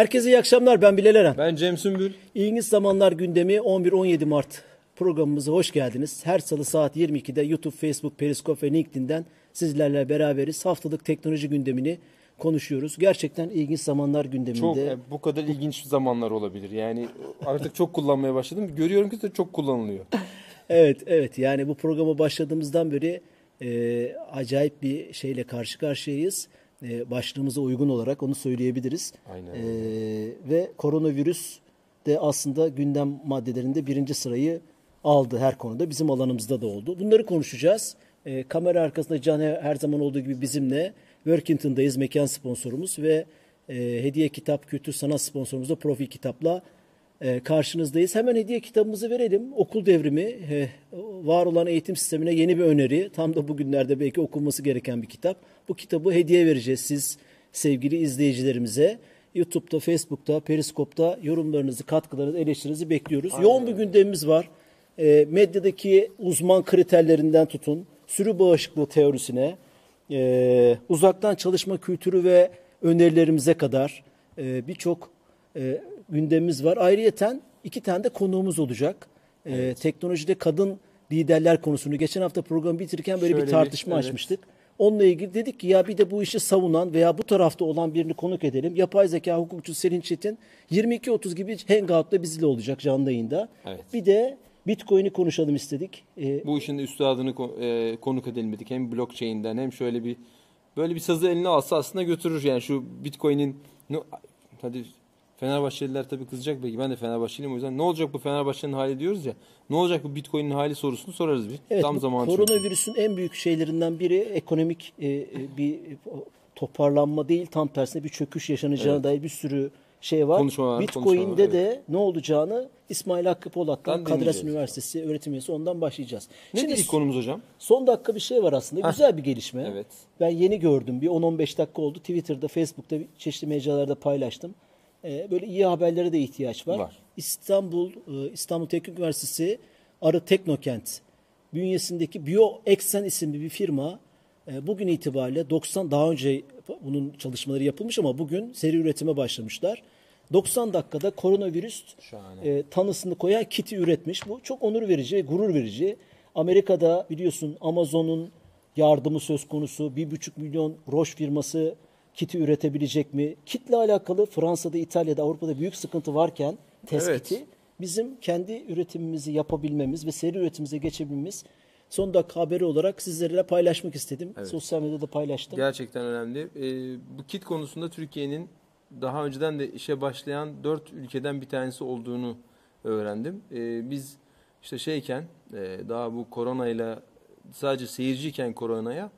Herkese iyi akşamlar. Ben Bilal Eren. Ben Cem Sümbül. İlginç Zamanlar gündemi 11-17 Mart programımıza hoş geldiniz. Her salı saat 22'de YouTube, Facebook, Periscope ve LinkedIn'den sizlerle beraberiz. Haftalık teknoloji gündemini konuşuyoruz. Gerçekten ilginç zamanlar gündeminde. Çok e, bu kadar ilginç zamanlar olabilir. Yani artık çok kullanmaya başladım. Görüyorum ki de çok kullanılıyor. Evet, evet. Yani bu programa başladığımızdan beri e, acayip bir şeyle karşı karşıyayız. E, başlığımıza uygun olarak onu söyleyebiliriz. Aynen. E, ve koronavirüs de aslında gündem maddelerinde birinci sırayı aldı her konuda. Bizim alanımızda da oldu. Bunları konuşacağız. E, kamera arkasında Can her zaman olduğu gibi bizimle. Workington'dayız. Mekan sponsorumuz ve e, hediye kitap kültür sanat sponsorumuz da Profil Kitap'la karşınızdayız. Hemen hediye kitabımızı verelim. Okul devrimi, e, var olan eğitim sistemine yeni bir öneri. Tam da bugünlerde belki okunması gereken bir kitap. Bu kitabı hediye vereceğiz siz sevgili izleyicilerimize. YouTube'da, Facebook'ta, Periskop'ta yorumlarınızı, katkılarınızı, eleştirinizi bekliyoruz. Yoğun bir gündemimiz var. E, medyadaki uzman kriterlerinden tutun, sürü bağışıklığı teorisine, e, uzaktan çalışma kültürü ve önerilerimize kadar e, birçok e, gündemimiz var. Ayrıyeten iki tane de konuğumuz olacak. E, teknolojide kadın liderler konusunu geçen hafta programı bitirirken böyle Şöyle bir bir- tartışma evet. açmıştık. Onunla ilgili dedik ki ya bir de bu işi savunan veya bu tarafta olan birini konuk edelim. Yapay zeka hukukçusu Selin Çetin 22.30 gibi Hangout'ta bizle olacak canlı yayında. Evet. Bir de Bitcoin'i konuşalım istedik. E, Bu işin de üstadını e, konuk edelim dedik. Hem blockchain'den hem şöyle bir böyle bir sazı eline alsa aslında götürür. Yani şu Bitcoin'in hadi Fenerbahçeliler tabii kızacak belki. Ben de Fenerbahçeliyim o yüzden. Ne olacak bu Fenerbahçe'nin hali diyoruz ya. Ne olacak bu Bitcoin'in hali sorusunu sorarız bir. Evet, Tam zamanı. çünkü. koronavirüsün en büyük şeylerinden biri ekonomik e, e, bir toparlanma değil, tam tersine bir çöküş yaşanacağına dair bir sürü şey var. Konuşmalar, Bitcoin'de konuşmalar, de ne olacağını İsmail Hakkı Polat'tan, dinleyeceğiz. Üniversitesi öğretim üyesi ondan başlayacağız. Nedir Şimdi ilk konumuz hocam? son dakika bir şey var aslında. Güzel bir gelişme. Evet. Ben yeni gördüm. Bir 10-15 dakika oldu. Twitter'da, Facebook'ta, çeşitli mecralarda paylaştım. Ee, böyle iyi haberlere de ihtiyaç var. Var. İstanbul e, İstanbul Teknik Üniversitesi Arı Teknokent bünyesindeki BioExen isimli bir firma e, bugün itibariyle 90 daha önce bunun çalışmaları yapılmış ama bugün seri üretime başlamışlar. 90 dakikada koronavirüs Şahane. e, tanısını koyan kiti üretmiş. Bu çok onur verici, gurur verici. Amerika'da biliyorsun Amazon'un yardımı söz konusu. 1,5 milyon Roche firması kiti üretebilecek mi? Kitle alakalı Fransa'da, İtalya'da, Avrupa'da büyük sıkıntı varken tespiti Evet. bizim kendi üretimimizi yapabilmemiz ve seri üretimimize geçebilmemiz son dakika haberi olarak sizlerle paylaşmak istedim. Sosyal medyada paylaştım. Gerçekten önemli. Ee, bu kit konusunda Türkiye'nin daha önceden de işe başlayan dört ülkeden bir tanesi olduğunu öğrendim. Ee, biz işte şeyken e, daha bu koronayla sadece seyirciyken koronaya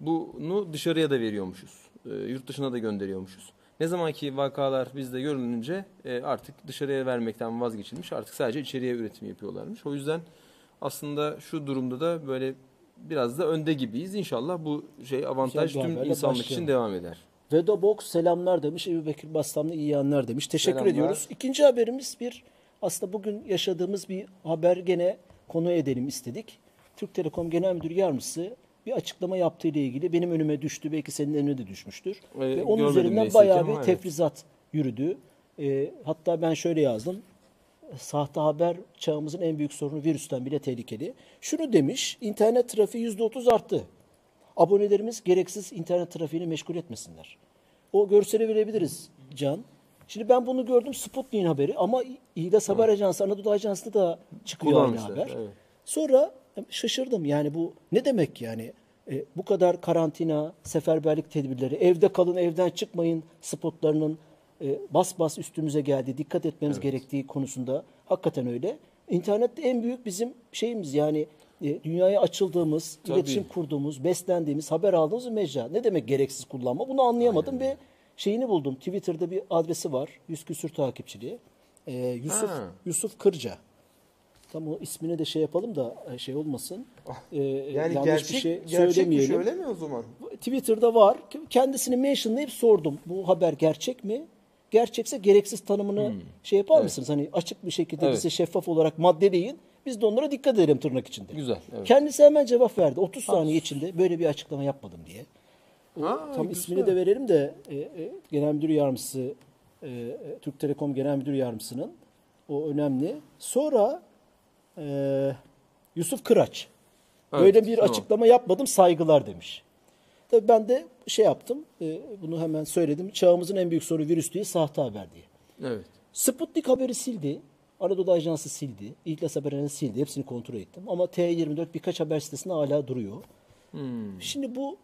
bunu dışarıya da veriyormuşuz. Ee, yurt dışına da gönderiyormuşuz. Ne zamanki vakalar bizde görülünce e, artık dışarıya vermekten vazgeçilmiş. Artık sadece içeriye üretim yapıyorlarmış. O yüzden aslında şu durumda da böyle biraz da önde gibiyiz. İnşallah bu şey avantaj Güzel bir tüm haberle insanlık başlayalım. için devam eder. Vedo Box selamlar demiş. Ebu Bekir Bastamlı iyi yanlar demiş. Teşekkür Selamlar. ediyoruz. İkinci haberimiz bir aslında bugün yaşadığımız bir haber gene konu edelim istedik. Türk Telekom Genel Müdür Yardımcısı bir açıklama yaptığı ile ilgili benim önüme düştü. Belki senin önüne de düşmüştür. Ee, Ve onun üzerinden bayağı bir evet. tefrizat yürüdü. Ee, hatta ben şöyle yazdım. Sahte haber çağımızın en büyük sorunu virüsten bile tehlikeli. Şunu demiş, internet trafiği %30 arttı. Abonelerimiz gereksiz internet trafiğini meşgul etmesinler. O görseli verebiliriz Can. Şimdi ben bunu gördüm Sputnik'in haberi ama İHDAS Haber Ajansı, Anadolu Ajansı'nda da çıkıyor aynı haber. evet. Sonra şaşırdım yani bu ne demek yani? E, bu kadar karantina, seferberlik tedbirleri, evde kalın, evden çıkmayın spotlarının e, bas bas üstümüze geldi. Dikkat etmemiz gerektiği konusunda hakikaten öyle. İnternette en büyük bizim şeyimiz yani e, dünyaya açıldığımız, Tabii. iletişim kurduğumuz, beslendiğimiz, haber aldığımız mecra. Ne demek gereksiz kullanma? Bunu anlayamadım ve şeyini buldum. Twitter'da bir adresi var. Yüz küsür takipçiliği. E, Yusuf Ha. Yusuf Kırca. Tam o ismini de şey yapalım da e, şey olmasın. E, Yani yanlış gerçek, bir şey gerçek söylemeyelim. şey öyle mi o zaman? Twitter'da var. Kendisini mentionlayıp sordum. Bu haber gerçek mi? Gerçekse gereksiz tanımını şey yapar mısınız? Hani açık bir şekilde Hmm. Evet. bize şeffaf olarak maddeleyin. Biz de onlara dikkat edelim tırnak içinde. Güzel, evet. Kendisi hemen cevap verdi. 30 saniye içinde böyle bir açıklama yapmadım diye. Ha, Tam güzel. ismini de verelim de e, e, Genel Müdür Yardımcısı e, Türk Telekom Genel Müdür Yardımcısının. O önemli. Sonra e, Yusuf Kıraç. Evet, Böyle bir tamam. açıklama yapmadım saygılar demiş. Tabii ben de şey yaptım. e, bunu hemen söyledim. Çağımızın en büyük sorunu virüs değil sahte haber diye. Evet. Sputnik haberi sildi. Anadolu Ajansı sildi. İhlas Haberleri sildi. Hepsini kontrol ettim. Ama T24 birkaç haber sitesinde hala duruyor. Hmm. Şimdi bu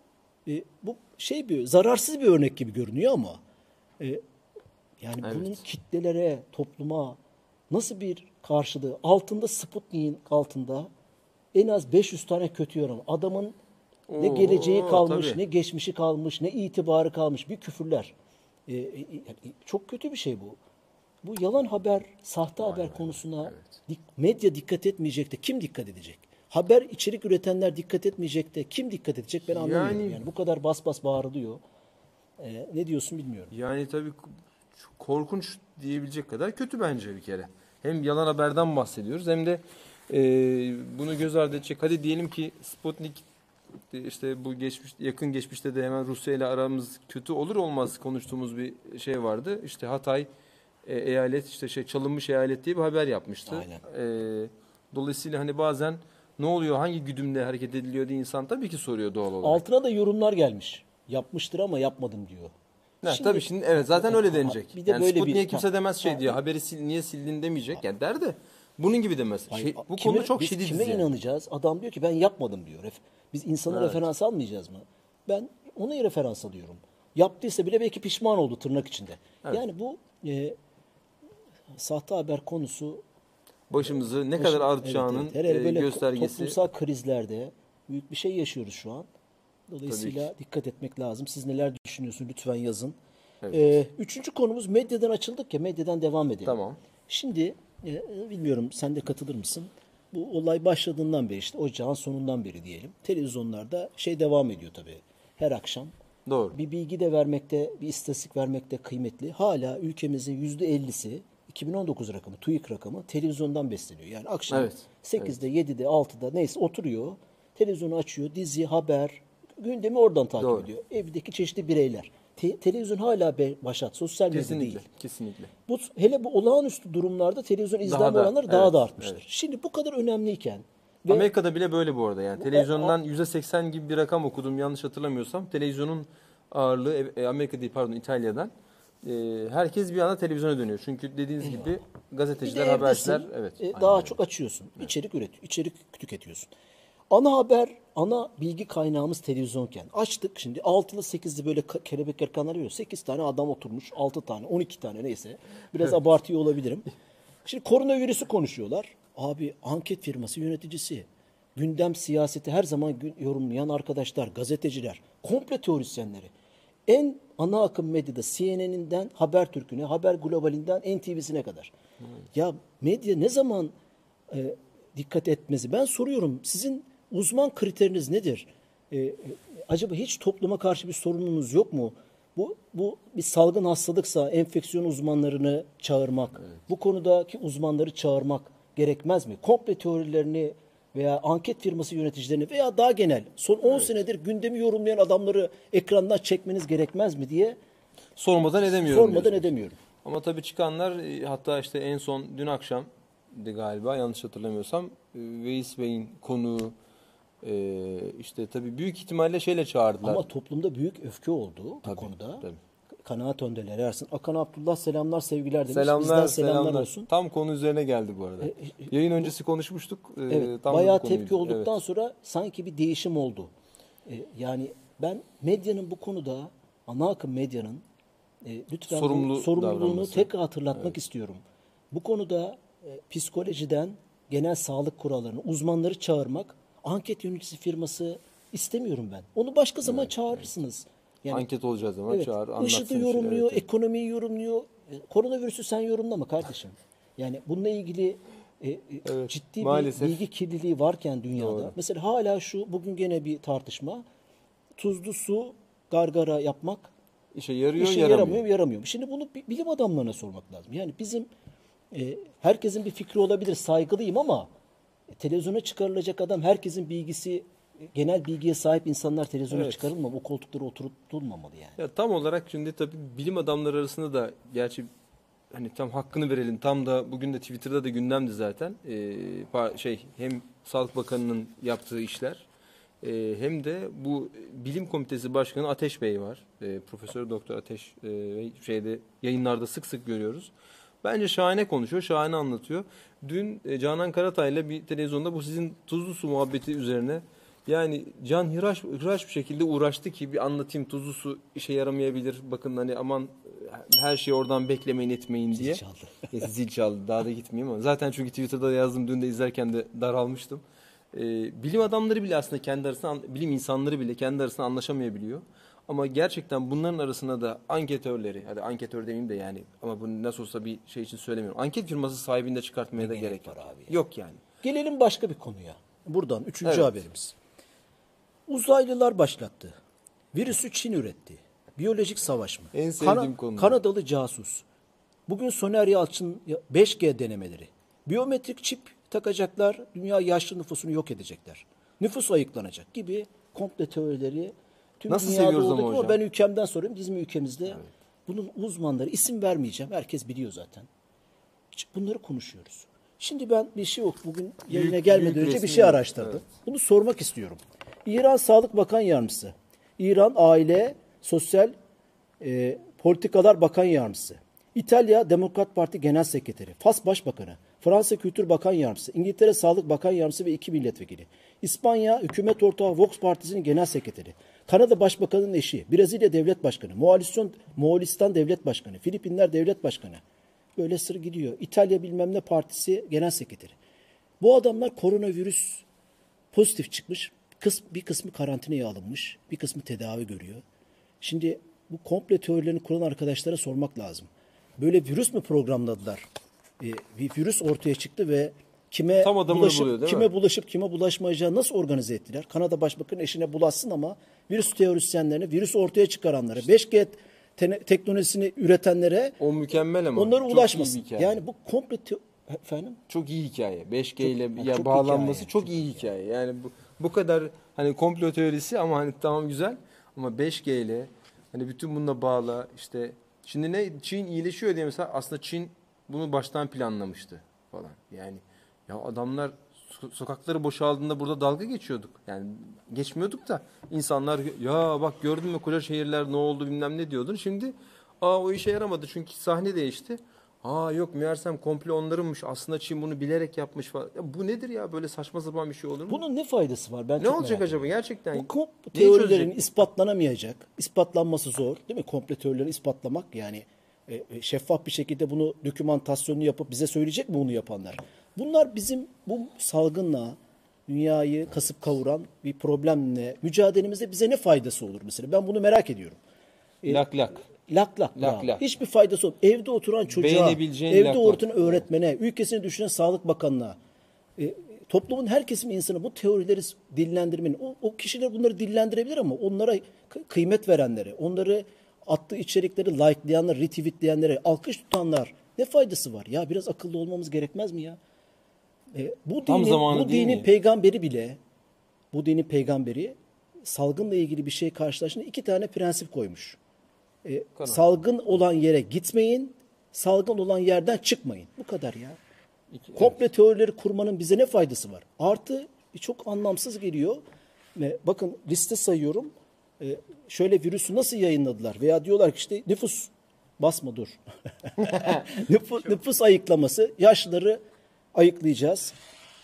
e, bu şey bir zararsız bir örnek gibi görünüyor ama e, yani Evet. bunun kitlelere, topluma nasıl bir karşılığı? Altında Sputnik'in altında en az 500 tane kötü yorum. Adamın ne Oo, geleceği kalmış, tabii. ne geçmişi kalmış, ne itibarı kalmış. Bir küfürler. E, e, e, çok kötü bir şey bu. Bu yalan haber, sahte haber konusuna dik- medya dikkat etmeyecek de kim dikkat edecek? Haber içerik üretenler dikkat etmeyecek de kim dikkat edecek ben anlamıyorum. Yani, Yani- bu kadar bas bas bağırılıyor. E, ne diyorsun bilmiyorum. Yani tabii korkunç diyebilecek kadar kötü bence bir kere. Hem yalan haberden bahsediyoruz hem de e, bunu göz ardı edecek. Hadi diyelim ki Sputnik işte bu geçmiş yakın geçmişte de hemen Rusya ile aramız kötü olur olmaz konuştuğumuz bir şey vardı. İşte Hatay e, eyalet işte şey çalınmış eyalet diye bir haber yapmıştı. Aynen. E, dolayısıyla hani bazen ne oluyor hangi güdümle hareket ediliyor diye insan tabii ki soruyor doğal olarak. Altına da yorumlar gelmiş. Yapmıştır ama yapmadım diyor. Ha, Şimdi- tabii şimdi evet zaten öyle denecek. Bir de yani böyle bir- Sputnik'e kimse demez şey Ha, diye haberi sil, niye sildin demeyecek. Yani der de bunun gibi demez. Hayır, Şey, bu kime- konuda çok biz şiddetiz Kime yani. inanacağız? Adam diyor ki ben yapmadım diyor. Biz insanı Evet. referans almayacağız mı? Ben onu referans alıyorum. Yaptıysa bile belki pişman oldu tırnak içinde. Evet. Yani bu e, sahte haber konusu Başımızı ne kadar artacağının Evet, evet. Hele e, böyle göstergesi. toplumsal krizlerde büyük bir şey yaşıyoruz şu an. Dolayısıyla dikkat etmek lazım. Siz neler düşünüyorsunuz lütfen yazın. Evet. Ee, üçüncü konumuz medyadan açıldık ya medyadan devam edelim. Tamam. Şimdi e, bilmiyorum sen de katılır mısın? Bu olay başladığından beri işte ocağın sonundan beri diyelim. Televizyonlarda şey devam ediyor tabii. Her akşam Doğru. bir bilgi de vermekte, bir istatistik vermekte kıymetli. Hala ülkemizin yüzde 50'si 2019 rakamı, TÜİK rakamı televizyondan besleniyor. Yani akşam Evet, 8'de, 7'de, 6'da neyse oturuyor. Televizyonu açıyor, dizi, haber, gündemi oradan takip Doğru. ediyor. Evdeki çeşitli bireyler. Te- televizyon hala be- başat, sosyal medya değil. Kesinlikle. Bu hele bu olağanüstü durumlarda televizyon izlenme da, oranları daha evet, da artmıştır. evet. Şimdi bu kadar önemliyken ve Amerika'da bile böyle bu arada yani. Televizyondan %80 gibi bir rakam okudum yanlış hatırlamıyorsam. Televizyonun ağırlığı e, Amerika değil pardon İtalya'dan. E, herkes bir anda televizyona dönüyor. Çünkü dediğiniz gibi gazeteciler, haberciler evet. e, daha çok açıyorsun. İçerik üretiyor, içerik tüketiyorsun. Ana haber, ana bilgi kaynağımız televizyonken açtık şimdi altılı sekizli böyle ka- kelebekler kanal veriyor. Sekiz tane adam oturmuş, altı tane, on iki tane neyse. Biraz abartıyor olabilirim. Şimdi koronavirüsü konuşuyorlar. Abi anket firması yöneticisi, gündem siyaseti her zaman yorumlayan arkadaşlar, gazeteciler, komple teorisyenleri. En ana akım medyada CNN'inden Habertürk'üne, Haber Global'inden NTV'sine kadar. Ya medya ne zaman e, dikkat etmesi? Ben soruyorum sizin uzman kriteriniz nedir? E, e, acaba hiç topluma karşı bir sorununuz yok mu? Bu, bu bir salgın hastalıksa enfeksiyon uzmanlarını çağırmak, bu konudaki uzmanları çağırmak gerekmez mi? Komple teorilerini veya anket firması yöneticilerini veya daha genel son 10 senedir gündemi yorumlayan adamları ekrandan çekmeniz gerekmez mi diye Sormadan edemiyorum. sormadan edemiyorum. Ama tabii çıkanlar e, hatta işte en son dün akşam galiba yanlış hatırlamıyorsam e, Veys Bey'in konuğu e, işte tabii büyük ihtimalle şeyle çağırdılar. Ama toplumda büyük öfke oldu bu Tabii, konuda. tabii. Kanaat önderleri Ersin. Akan Abdullah selamlar sevgiler demiş. selamlar, Bizden selamlar, selamlar olsun. E, Tam konu üzerine geldi bu arada. Yayın öncesi konuşmuştuk. E, Evet, tam bayağı tepki olduktan Evet. sonra sanki bir değişim oldu. E, yani ben medyanın bu konuda ana akım medyanın e, lütfen Sorumlu sorumluluğunu davranması. tekrar hatırlatmak istiyorum. Bu konuda e, psikolojiden genel sağlık kurallarını, uzmanları çağırmak, anket yöneticisi firması istemiyorum ben. Onu başka zaman çağırırsınız. Yani Anket olacağı zaman Evet. çağır. IŞİD'i yorumluyor, evet, evet. ekonomiyi yorumluyor. E, Koronavirüsü sen yorumlama kardeşim. Yani bununla ilgili e, e, Evet, ciddi maalesef. bir bilgi kirliliği varken dünyada. Doğru. Mesela hala şu bugün gene bir tartışma. Tuzlu su gargara yapmak İşe yarıyor, işe yaramıyor. yaramıyor yaramıyor? Şimdi bunu bi- bilim adamlarına sormak lazım. Yani bizim e, herkesin bir fikri olabilir saygılıyım ama televizyona çıkarılacak adam herkesin bilgisi genel bilgiye sahip insanlar televizyona Evet. çıkarılmamalı. O koltuklara oturtulmamalı yani. Ya tam olarak şimdi tabii bilim adamları arasında da gerçi hani tam hakkını verelim. Tam da bugün de Twitter'da da gündemdi zaten. Ee, şey hem Sağlık Bakanı'nın yaptığı işler e, hem de bu bilim komitesi başkanı Ateş Bey var. E, Profesör Doktor Ateş e, şeyde yayınlarda sık sık görüyoruz. Bence şahane konuşuyor, şahane anlatıyor. Dün e, Canan Karatay'la bir televizyonda bu sizin tuzlu su muhabbeti üzerine yani Can hıraş, hıraş bir şekilde uğraştı ki bir anlatayım tuzlu su işe yaramayabilir. Bakın hani aman e, her şeyi oradan beklemeyin etmeyin diye. Zil çaldı. Neyse zil çaldı daha da gitmeyeyim ama zaten çünkü Twitter'da da yazdım dün de izlerken de daralmıştım. Ee, bilim adamları bile aslında kendi arasında bilim insanları bile kendi arasında anlaşamayabiliyor. Ama gerçekten bunların arasına da anketörleri, hadi anketör demeyeyim de yani ama bunu nasıl olsa bir şey için söylemiyorum. Anket firması sahibini de çıkartmaya da gerek gerek yok. abi ya? Yok yani. Gelelim başka bir konuya. Buradan üçüncü Evet. haberimiz. Uzaylılar başlattı. Virüsü Çin üretti. Biyolojik savaş mı? En sevdiğim konu. Kanadalı casus. Bugün Soner Yalçın 5G denemeleri. Biyometrik çip takacaklar, dünya yaşlı nüfusunu yok edecekler. Nüfus ayıklanacak gibi komple teorileri tüm Nasıl dünyada seviyoruz ama Ama hocam? ben ülkemden soruyorum. Bizim ülkemizde bunun uzmanları isim vermeyeceğim. Herkes biliyor zaten. Bunları konuşuyoruz. Şimdi ben bir şey yok. Bugün yayına Büyük- gelmeden büyük önce bir şey araştırdım. Evet. Bunu sormak istiyorum. İran Sağlık Bakan Yardımcısı, İran Aile Sosyal e, Politikalar Bakan Yardımcısı, İtalya Demokrat Parti Genel Sekreteri, Fas Başbakanı, Fransa Kültür Bakan Yardımcısı, İngiltere Sağlık Bakan Yardımcısı ve iki milletvekili, İspanya Hükümet Ortağı Vox Partisi'nin Genel Sekreteri, Kanada Başbakanı'nın eşi, Brezilya Devlet Başkanı, Moğolistan, Moğolistan Devlet Başkanı, Filipinler Devlet Başkanı, Böyle sır gidiyor. İtalya bilmem ne partisi genel sekreteri. Bu adamlar koronavirüs pozitif çıkmış. Kıs, bir kısmı karantinaya alınmış. Bir kısmı tedavi görüyor. Şimdi bu komple teorilerini kuran arkadaşlara sormak lazım. Böyle virüs mü programladılar? Ee, bir virüs ortaya çıktı ve kime Tam bulaşıp, buluyor, değil mi? kime bulaşıp kime bulaşmayacağı nasıl organize ettiler? Kanada Başbakanı eşine bulaşsın ama virüs teorisyenlerine, virüs ortaya çıkaranlara, 5G te- teknolojisini üretenlere O mükemmel ama. Onlara Çok iyi ulaşmasın. hikaye. Yani bu komple te- efendim Çok iyi hikaye. 5G ile ya çok bağlanması hikaye, çok, çok iyi hikaye. Yani bu bu kadar hani komplo teorisi ama hani tamam güzel ama 5G ile hani bütün bununla bağla işte şimdi ne Çin iyileşiyor diye mesela aslında Çin bunu baştan planlamıştı falan. Yani ya adamlar so- sokakları boşaldığında burada dalga geçiyorduk. Yani geçmiyorduk da insanlar ya bak gördün mü koca şehirler ne oldu bilmem ne diyordun. Şimdi aa o işe yaramadı çünkü sahne değişti. Aa yok meğersem komple onlarınmış. Aslında Çin bunu bilerek yapmış falan. Ya bu nedir ya böyle saçma sapan bir şey olur mu? bunun ne faydası var? Ben ne çok olacak acaba gerçekten? Bu komple Neyi teorilerin çözecek? ispatlanamayacak, ispatlanması zor değil mi? Komple teorilerini ispatlamak yani e, e, şeffaf bir şekilde bunu dokümantasyonunu yapıp bize söyleyecek mi bunu yapanlar? Bunlar bizim bu salgınla dünyayı kasıp kavuran bir problemle mücadelemizde bize ne faydası olur mesela? Ben bunu merak ediyorum. Lak lak. Lak lak. Lak bravo. lak. Hiçbir faydası yok. Evde oturan çocuğa, evde lak lak. oturan öğretmene, ülkesini düşünen Sağlık Bakanı'na, e, toplumun her kesim insanı bu teorileri dillendirmenin, o, o kişiler bunları dillendirebilir ama onlara kı- kıymet verenlere, onları attığı içerikleri likelayanlar, retweetleyenlere, alkış tutanlar ne faydası var? Ya biraz akıllı olmamız gerekmez mi ya? E, bu Tam dinin, bu dinin mi? peygamberi bile, bu dinin peygamberi salgınla ilgili bir şey karşılaştığında iki tane prensip koymuş. E, salgın olan yere gitmeyin, salgın olan yerden çıkmayın. Bu kadar ya. İki- Komple teorileri kurmanın bize ne faydası var? Artı çok anlamsız geliyor. Ve bakın liste sayıyorum. E, şöyle virüsü nasıl yayınladılar? Veya diyorlar ki işte nüfus basma dur. nüfus, nüfus ayıklaması. Yaşlıları ayıklayacağız.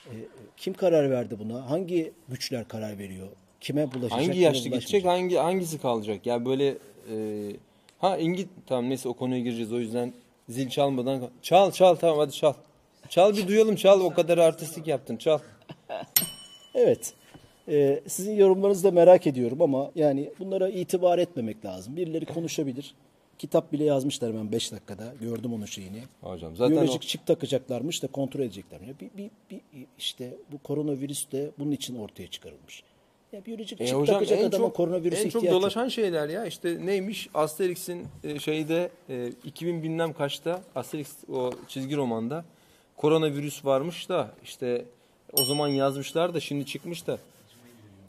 E, kim karar verdi buna? Hangi güçler karar veriyor? Kime bulaşacak? Hangi yaşlı gidecek, hangi hangisi kalacak? Ya böyle e, ha İngiliz tamam neyse o konuya gireceğiz o yüzden zil çalmadan çal çal tamam hadi çal. Çal bir duyalım çal o kadar artistlik yaptın çal. Evet. Ee, sizin yorumlarınızı da merak ediyorum ama yani bunlara itibar etmemek lazım. Birileri konuşabilir. Kitap bile yazmışlar hemen 5 dakikada. Gördüm onun şeyini. Hocam zaten Biyolojik o- çip takacaklarmış da kontrol edecekler. Ya bir, bir, bir, işte bu koronavirüs de bunun için ortaya çıkarılmış. Ya biyolojik E çip hocam takacak en adama çok, koronavirüse en çok ihtiyaç yok. dolaşan şeyler ya işte neymiş Asterix'in e, şeyde e, 2000 bilmem kaçta Asterix o çizgi romanda koronavirüs varmış da işte o zaman yazmışlar da şimdi çıkmış da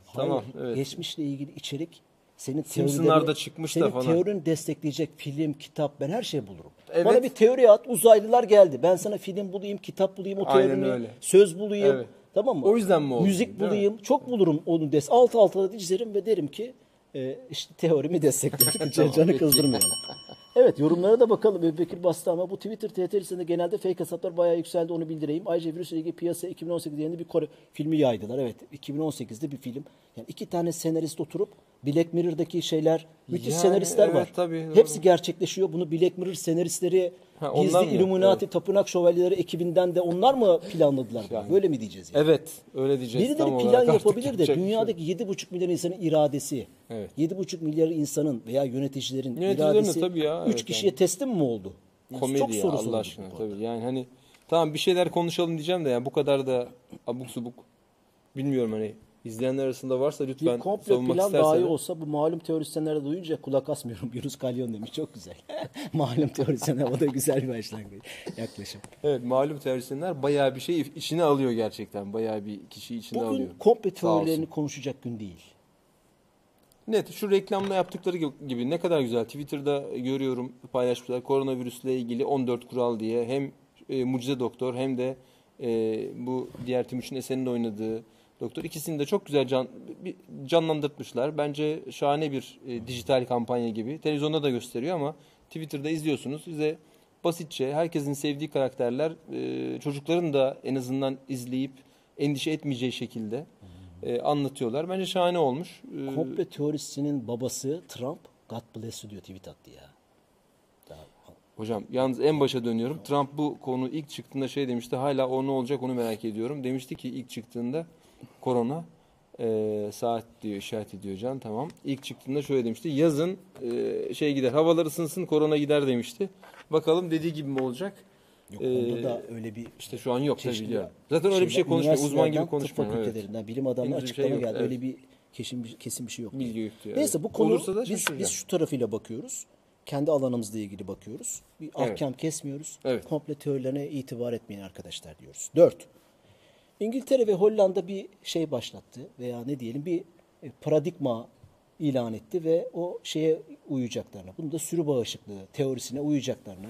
Hayır, Tamam, evet. Geçmişle ilgili içerik senin Simpsonlarda çıkmış da senin falan. teorini destekleyecek film, kitap ben her şeyi bulurum. Evet. Bana bir teori at uzaylılar geldi. Ben sana film bulayım, kitap bulayım, o Aynen teorini, öyle. söz bulayım. Evet. Tamam mı? O yüzden mi oldu, Müzik değil mi? bulayım. Çok bulurum onu des. Alt alta da dizerim ve derim ki e, işte teorimi destekledik. Tamam, Canı peki. kızdırmayalım. Evet yorumlara da bakalım. Ebu Bekir bastı ama bu Twitter TT listesinde genelde fake hesaplar bayağı yükseldi onu bildireyim. Ayrıca virüsle ilgili piyasaya 2018 yayında bir Kore filmi yaydılar. Evet 2018'de bir film. Yani iki tane senarist oturup Black Mirror'daki şeyler müthiş Yani, senaristler evet, var. tabii, doğru. Hepsi gerçekleşiyor. Bunu Black Mirror senaristleri Ha, onlar gizli mı? Illuminati tapınak şövalyeleri ekibinden de onlar mı planladılar? bunu? Böyle mi diyeceğiz yani? Evet öyle diyeceğiz. Birileri Tam plan olarak artık yapabilir de yapacak bir şey yok. dünyadaki 7,5 milyar insanın iradesi, Evet. 7,5 milyar insanın veya yöneticilerin Yöneticilerin de iradesi tabii ya, 3 evet kişiye yani. teslim mi oldu? Yani komedi çok ya soru Allah sorulur aşkına bu tabii. Yani hani tamam bir şeyler konuşalım diyeceğim de yani bu kadar da abuk subuk bilmiyorum hani izleyenler arasında varsa lütfen Bir komplo savunmak plan isterse dahi olsa bu malum teorisyenlere duyunca kulak asmıyorum. Yunus Kalyon demiş çok güzel. malum teorisyenler o da güzel bir başlangıç yaklaşım. Evet malum teorisyenler bayağı bir şey içine alıyor gerçekten. Bayağı bir kişi içine Bugün alıyor. komplo Sağ olsun. teorilerini konuşacak gün değil. Net şu reklamda yaptıkları gibi ne kadar güzel. Twitter'da görüyorum paylaşmışlar koronavirüsle ilgili 14 kural diye hem e, Mucize Doktor hem de e, bu diğer Timuçin Esen'in oynadığı doktor ikisini de çok güzel can, canlandırtmışlar. Bence şahane bir e, dijital kampanya gibi. Televizyonda da gösteriyor ama Twitter'da izliyorsunuz. Size basitçe herkesin sevdiği karakterler e, çocukların da en azından izleyip endişe etmeyeceği şekilde e, anlatıyorlar. Bence şahane olmuş. E, Komplo teorisinin babası Trump God bless you diyor tweet attı ya. Daha- Hocam yalnız en başa dönüyorum. Trump bu konu ilk çıktığında şey demişti. Hala o ne olacak onu merak ediyorum. Demişti ki ilk çıktığında korona e, saat diyor işaret ediyor Can tamam. İlk çıktığında şöyle demişti. Yazın e, şey gider havalar ısınsın korona gider demişti. Bakalım dediği gibi mi olacak? Yok Ee, onda da öyle bir İşte şu an yok tabii biliyorum. Zaten öyle bir şey konuşmuyor. Uzman gibi konuşmuyor. Tıp Evet. fakültelerinden bilim adamları Henüz bir şey açıklama yok, geldi. evet. Öyle bir kesin bir, kesin bir şey yok. Bilgi yoktu, evet. Neyse bu konu biz, şaşıracağım. biz şu tarafıyla bakıyoruz. Kendi alanımızla ilgili bakıyoruz. Bir Evet. ahkam kesmiyoruz. Evet. Komple teorilerine itibar etmeyin arkadaşlar diyoruz. Dört. İngiltere ve Hollanda bir şey başlattı veya ne diyelim bir e, paradigma ilan etti ve o şeye uyacaklarına, bunu da sürü bağışıklığı teorisine uyacaklarına,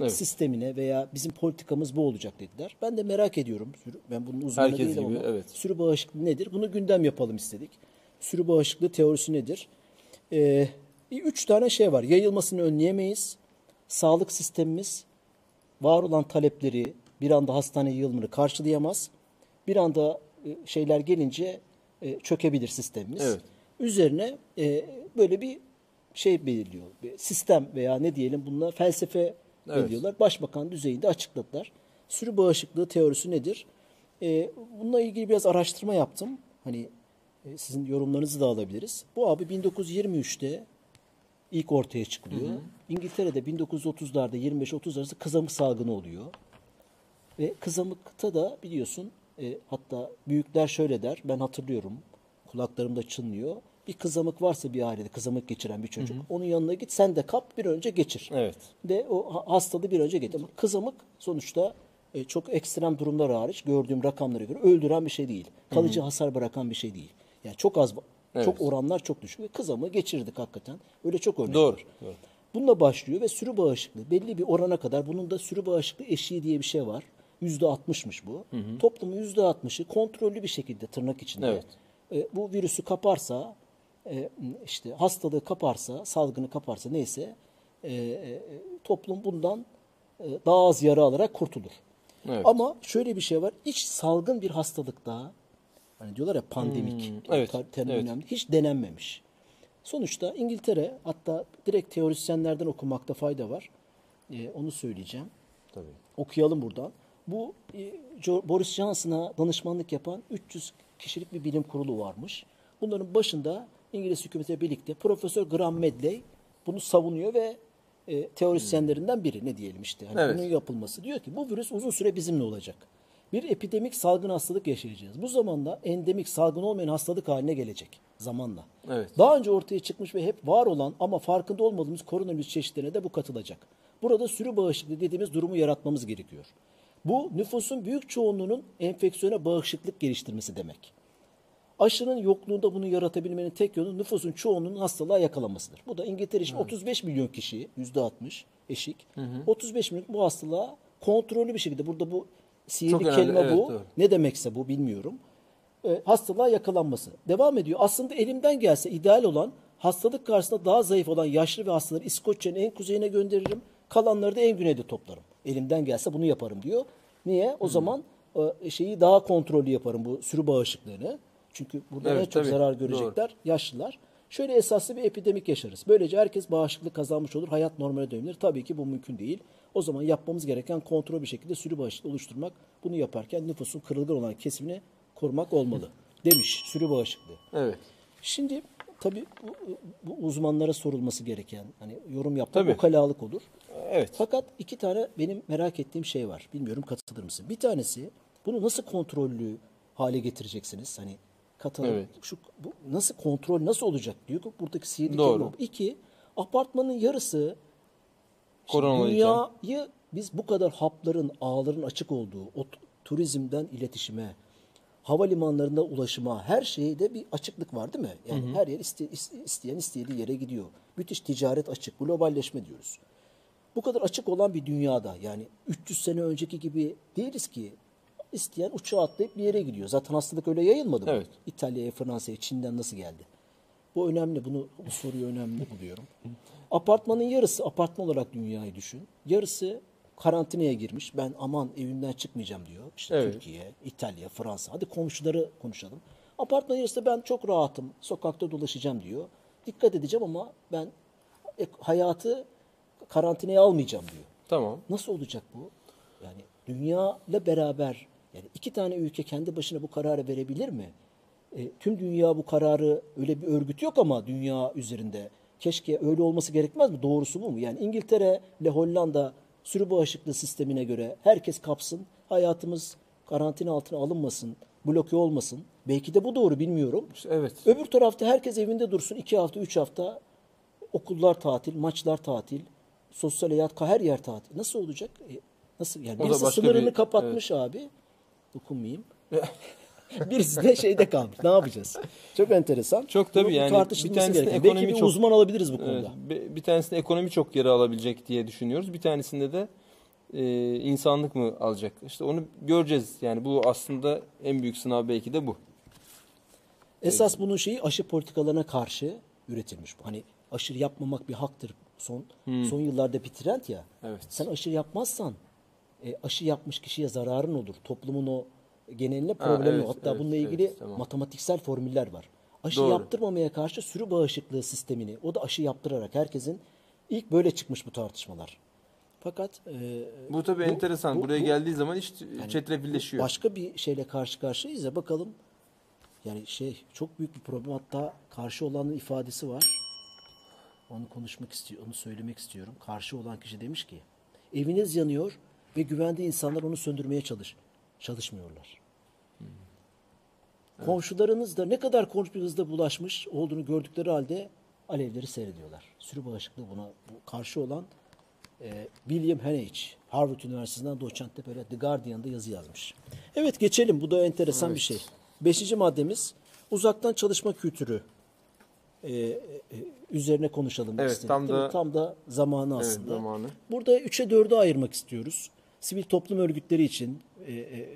Evet. sistemine veya bizim politikamız bu olacak dediler. Ben de merak ediyorum. Ben bunun uzmanı Herkes değilim gibi, ama evet. sürü bağışıklığı nedir? Bunu gündem yapalım istedik. Sürü bağışıklığı teorisi nedir? Ee, üç tane şey var. Yayılmasını önleyemeyiz. Sağlık sistemimiz var olan talepleri bir anda hastane yığılımını karşılayamaz. Bir anda e, şeyler gelince e, çökebilir sistemimiz. Evet. Üzerine e, böyle bir şey belirliyor. Bir sistem veya ne diyelim bununla felsefe Evet. belirliyorlar. Başbakan düzeyinde açıkladılar. Sürü bağışıklığı teorisi nedir? Bununla ilgili biraz araştırma yaptım. Hani sizin yorumlarınızı da alabiliriz. Bu abi 1923'te ilk ortaya çıkılıyor. İngiltere'de 1930'larda 25-30 arası kızamık salgını oluyor. Ve kızamıkta da biliyorsun e, hatta büyükler şöyle der ben hatırlıyorum kulaklarımda çınlıyor. Bir kızamık varsa bir ailede kızamık geçiren bir çocuk onun yanına git sen de kap bir önce geçir. Evet. De o ha- hastalığı bir önce getir. Ama kızamık sonuçta e, çok ekstrem durumlar hariç gördüğüm rakamlara göre öldüren bir şey değil. Kalıcı hasar bırakan bir şey değil. Yani çok az Evet. çok oranlar çok düşük ve kızamığı geçirdik hakikaten. Öyle çok örnek Doğru. var. Doğru. Bununla başlıyor ve sürü bağışıklığı belli bir orana kadar bunun da sürü bağışıklığı eşiği diye bir şey var. Yüzde altmışmış bu. Toplumun yüzde altmışı kontrollü bir şekilde tırnak içinde Evet. e, bu virüsü kaparsa e, işte hastalığı kaparsa salgını kaparsa neyse e, e, toplum bundan e, daha az yara alarak kurtulur. Evet. Ama şöyle bir şey var. Hiç salgın bir hastalıkta hani diyorlar ya pandemik. evet, ter- terim evet. önemli. Hiç denenmemiş. Sonuçta İngiltere hatta direkt teorisyenlerden okumakta fayda var. Ee, onu söyleyeceğim. Tabii. Okuyalım buradan. Bu e, Boris Johnson'a danışmanlık yapan 300 kişilik bir bilim kurulu varmış. Bunların başında İngiliz hükümetiyle birlikte Profesör Graham Medley bunu savunuyor ve e, teorisyenlerinden biri ne diyelim işte. Hani Evet. Bunun yapılması. Diyor ki bu virüs uzun süre bizimle olacak. Bir epidemik salgın hastalık yaşayacağız. Bu zamanda endemik salgın olmayan hastalık haline gelecek zamanla. Evet. Daha önce ortaya çıkmış ve hep var olan ama farkında olmadığımız koronavirüs çeşitlerine de bu katılacak. Burada sürü bağışıklığı dediğimiz durumu yaratmamız gerekiyor. Bu nüfusun büyük çoğunluğunun enfeksiyona bağışıklık geliştirmesi demek. Aşının yokluğunda bunu yaratabilmenin tek yolu nüfusun çoğunun hastalığa yakalanmasıdır. Bu da İngiltere için 35 milyon kişi, %60 eşik. 35 milyon bu hastalığa kontrollü bir şekilde burada bu sihirli Çok önemli, kelime evet, bu. doğru. Ne demekse bu bilmiyorum. E, hastalığa yakalanması. Devam ediyor. Aslında elimden gelse ideal olan hastalık karşısında daha zayıf olan yaşlı ve hastaları İskoçya'nın en kuzeyine gönderirim. Kalanları da en güneyde toplarım. Elimden gelse bunu yaparım diyor. Niye? O zaman e, şeyi daha kontrollü yaparım bu sürü bağışıklığını. Çünkü burada Evet, en çok tabii. zarar görecekler yaşlılar. Şöyle esaslı bir epidemik yaşarız. Böylece herkes bağışıklık kazanmış olur. Hayat normale dönülür. Tabii ki bu mümkün değil. O zaman yapmamız gereken kontrol bir şekilde sürü bağışıklığı oluşturmak. Bunu yaparken nüfusun kırılgan olan kesimini korumak olmalı. Demiş sürü bağışıklığı. Evet. Şimdi tabii bu, bu uzmanlara sorulması gereken hani yorum yapmak ukalalık olur. Evet. Fakat iki tane benim merak ettiğim şey var. Bilmiyorum katılır mısın? Bir tanesi bunu nasıl kontrollü hale getireceksiniz? Hani katılım Evet. şu bu nasıl kontrol nasıl olacak diyor. ki Buradaki sihirli Doğru. kelime. İki apartmanın yarısı dünyayı biz bu kadar hapların, ağların açık olduğu, o turizmden iletişime, havalimanlarında ulaşıma, her şeyde bir açıklık var değil mi? Yani her yer iste- isteyen istediği yere gidiyor. Müthiş ticaret açık, globalleşme diyoruz. Bu kadar açık olan bir dünyada yani 300 sene önceki gibi değiliz ki isteyen uçağa atlayıp bir yere gidiyor. Zaten hastalık öyle yayılmadı mı? Evet. İtalya'ya, Fransa'ya, Çin'den nasıl geldi? Bu önemli. Bunu bu soruyu önemli buluyorum. Apartmanın yarısı apartman olarak dünyayı düşün. Yarısı karantinaya girmiş. Ben aman evimden çıkmayacağım diyor. İşte Evet. Türkiye, İtalya, Fransa. Hadi komşuları konuşalım. Apartman yarısı ben çok rahatım. Sokakta dolaşacağım diyor. Dikkat edeceğim ama ben hayatı karantinaya almayacağım diyor. Tamam. Nasıl olacak bu? Yani dünya ile beraber yani iki tane ülke kendi başına bu kararı verebilir mi? E, tüm dünya bu kararı öyle bir örgüt yok ama dünya üzerinde. Keşke öyle olması gerekmez mi? Doğrusu bu mu? Yani İngiltere ile Hollanda sürü bağışıklığı sistemine göre herkes kapsın. Hayatımız karantina altına alınmasın, bloke olmasın. Belki de bu doğru bilmiyorum. Evet. Öbür tarafta herkes evinde dursun. iki hafta, üç hafta okullar tatil, maçlar tatil, sosyal hayat, her yer tatil. Nasıl olacak? E, nasıl yani? O Birisi sınırını bir- kapatmış abi. Dokunmayayım. Birisi de şeyde kalmış. Ne yapacağız? Çok enteresan. Çok tabii Bunu- yani bir tanesinde gereken. Belki ekonomi bir çok- uzman alabiliriz bu Evet, konuda. bir- bir tanesinde ekonomi çok geri alabilecek diye düşünüyoruz. Bir tanesinde de e, insanlık mı alacak? İşte onu göreceğiz. Yani bu aslında en büyük sınav belki de bu. Esas bunun şeyi aşı politikalarına karşı üretilmiş. bu. Hani aşı yapmamak bir haktır. Son son yıllarda bir trend ya. Evet. Sen aşı yapmazsan e, aşı yapmış kişiye zararın olur. Toplumun o geneline problemi evet, olur. Hatta evet, bununla evet, ilgili tamam. matematiksel formüller var. Aşı Doğru. yaptırmamaya karşı sürü bağışıklığı sistemini o da aşı yaptırarak herkesin ilk böyle çıkmış bu tartışmalar. Fakat e, Bu tabii Bu- enteresan. bu- Buraya bu- geldiği zaman iş çetrefilleşiyor. başka bir şeyle karşı karşıyayız ya bakalım. Yani şey çok büyük bir problem hatta karşı olanın ifadesi var. Onu konuşmak istiyor, onu söylemek istiyorum. Karşı olan kişi demiş ki eviniz yanıyor ve güvende insanlar onu söndürmeye çalış çalışmıyorlar. Komşularınız da ne kadar korkunç bir hızda bulaşmış olduğunu gördükleri halde alevleri seyrediyorlar. Sürü bağışıklığı buna bu karşı olan e, William Hanage, Harvard Üniversitesi'nden doçentte böyle The Guardian'da yazı yazmış. Evet geçelim. Bu da enteresan bir şey. Beşinci maddemiz uzaktan çalışma kültürü e, e, üzerine konuşalım Evet, istedik. tam da- tam da zamanı Evet, aslında. zamanı. Burada üçe dörde ayırmak istiyoruz. Sivil toplum örgütleri için e, e, e,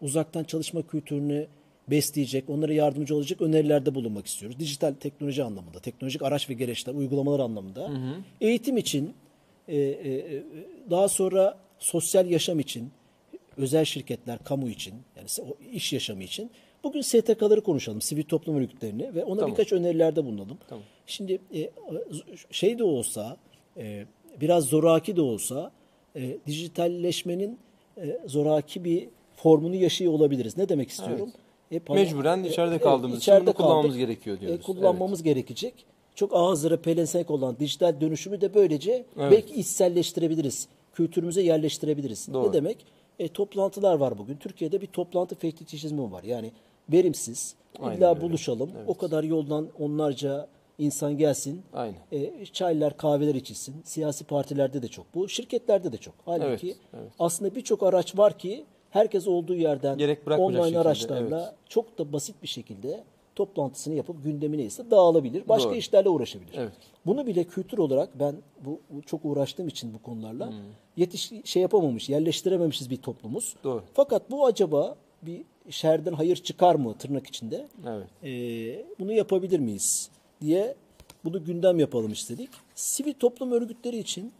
uzaktan çalışma kültürünü besleyecek, onlara yardımcı olacak önerilerde bulunmak istiyoruz. Dijital teknoloji anlamında, teknolojik araç ve gereçler, uygulamalar anlamında. Eğitim için, e, e, e, daha sonra sosyal yaşam için, özel şirketler, kamu için, yani iş yaşamı için. Bugün STK'ları konuşalım, sivil toplum örgütlerini ve ona Tamam. birkaç önerilerde bulunalım. Tamam. Şimdi e, şey de olsa, e, biraz zoraki de olsa, e, dijitalleşmenin e, zoraki bir formunu yaşıyor olabiliriz. Ne demek istiyorum? Hep hani- Mecburen içeride kaldığımız için bunu kullanmamız gerekiyor diyoruz. E, kullanmamız gerekecek. Çok ağızlara pelesenk olan dijital dönüşümü de böylece Evet. belki içselleştirebiliriz. Kültürümüze yerleştirebiliriz. Doğru. Ne demek? E, toplantılar var bugün. Türkiye'de bir toplantı fetişizmi var. Yani verimsiz. Aynen İlla öyle. buluşalım. O kadar yoldan onlarca insan gelsin. Aynen. E, çaylar, kahveler içilsin. Siyasi partilerde de çok bu. Şirketlerde de çok. Halbuki Evet, evet. aslında birçok araç var ki herkes olduğu yerden Gerek online şekilde, araçlarla evet. çok da basit bir şekilde toplantısını yapıp gündemi neyse dağılabilir. Başka Doğru. işlerle uğraşabilir. Evet. Bunu bile kültür olarak ben bu, bu çok uğraştığım için bu konularla Hmm. yetiş şey yapamamış, yerleştirememişiz bir toplumuz. Doğru. Fakat bu acaba bir şerden hayır çıkar mı tırnak içinde? Evet. Ee, bunu yapabilir miyiz diye bunu gündem yapalım istedik. Sivil toplum örgütleri için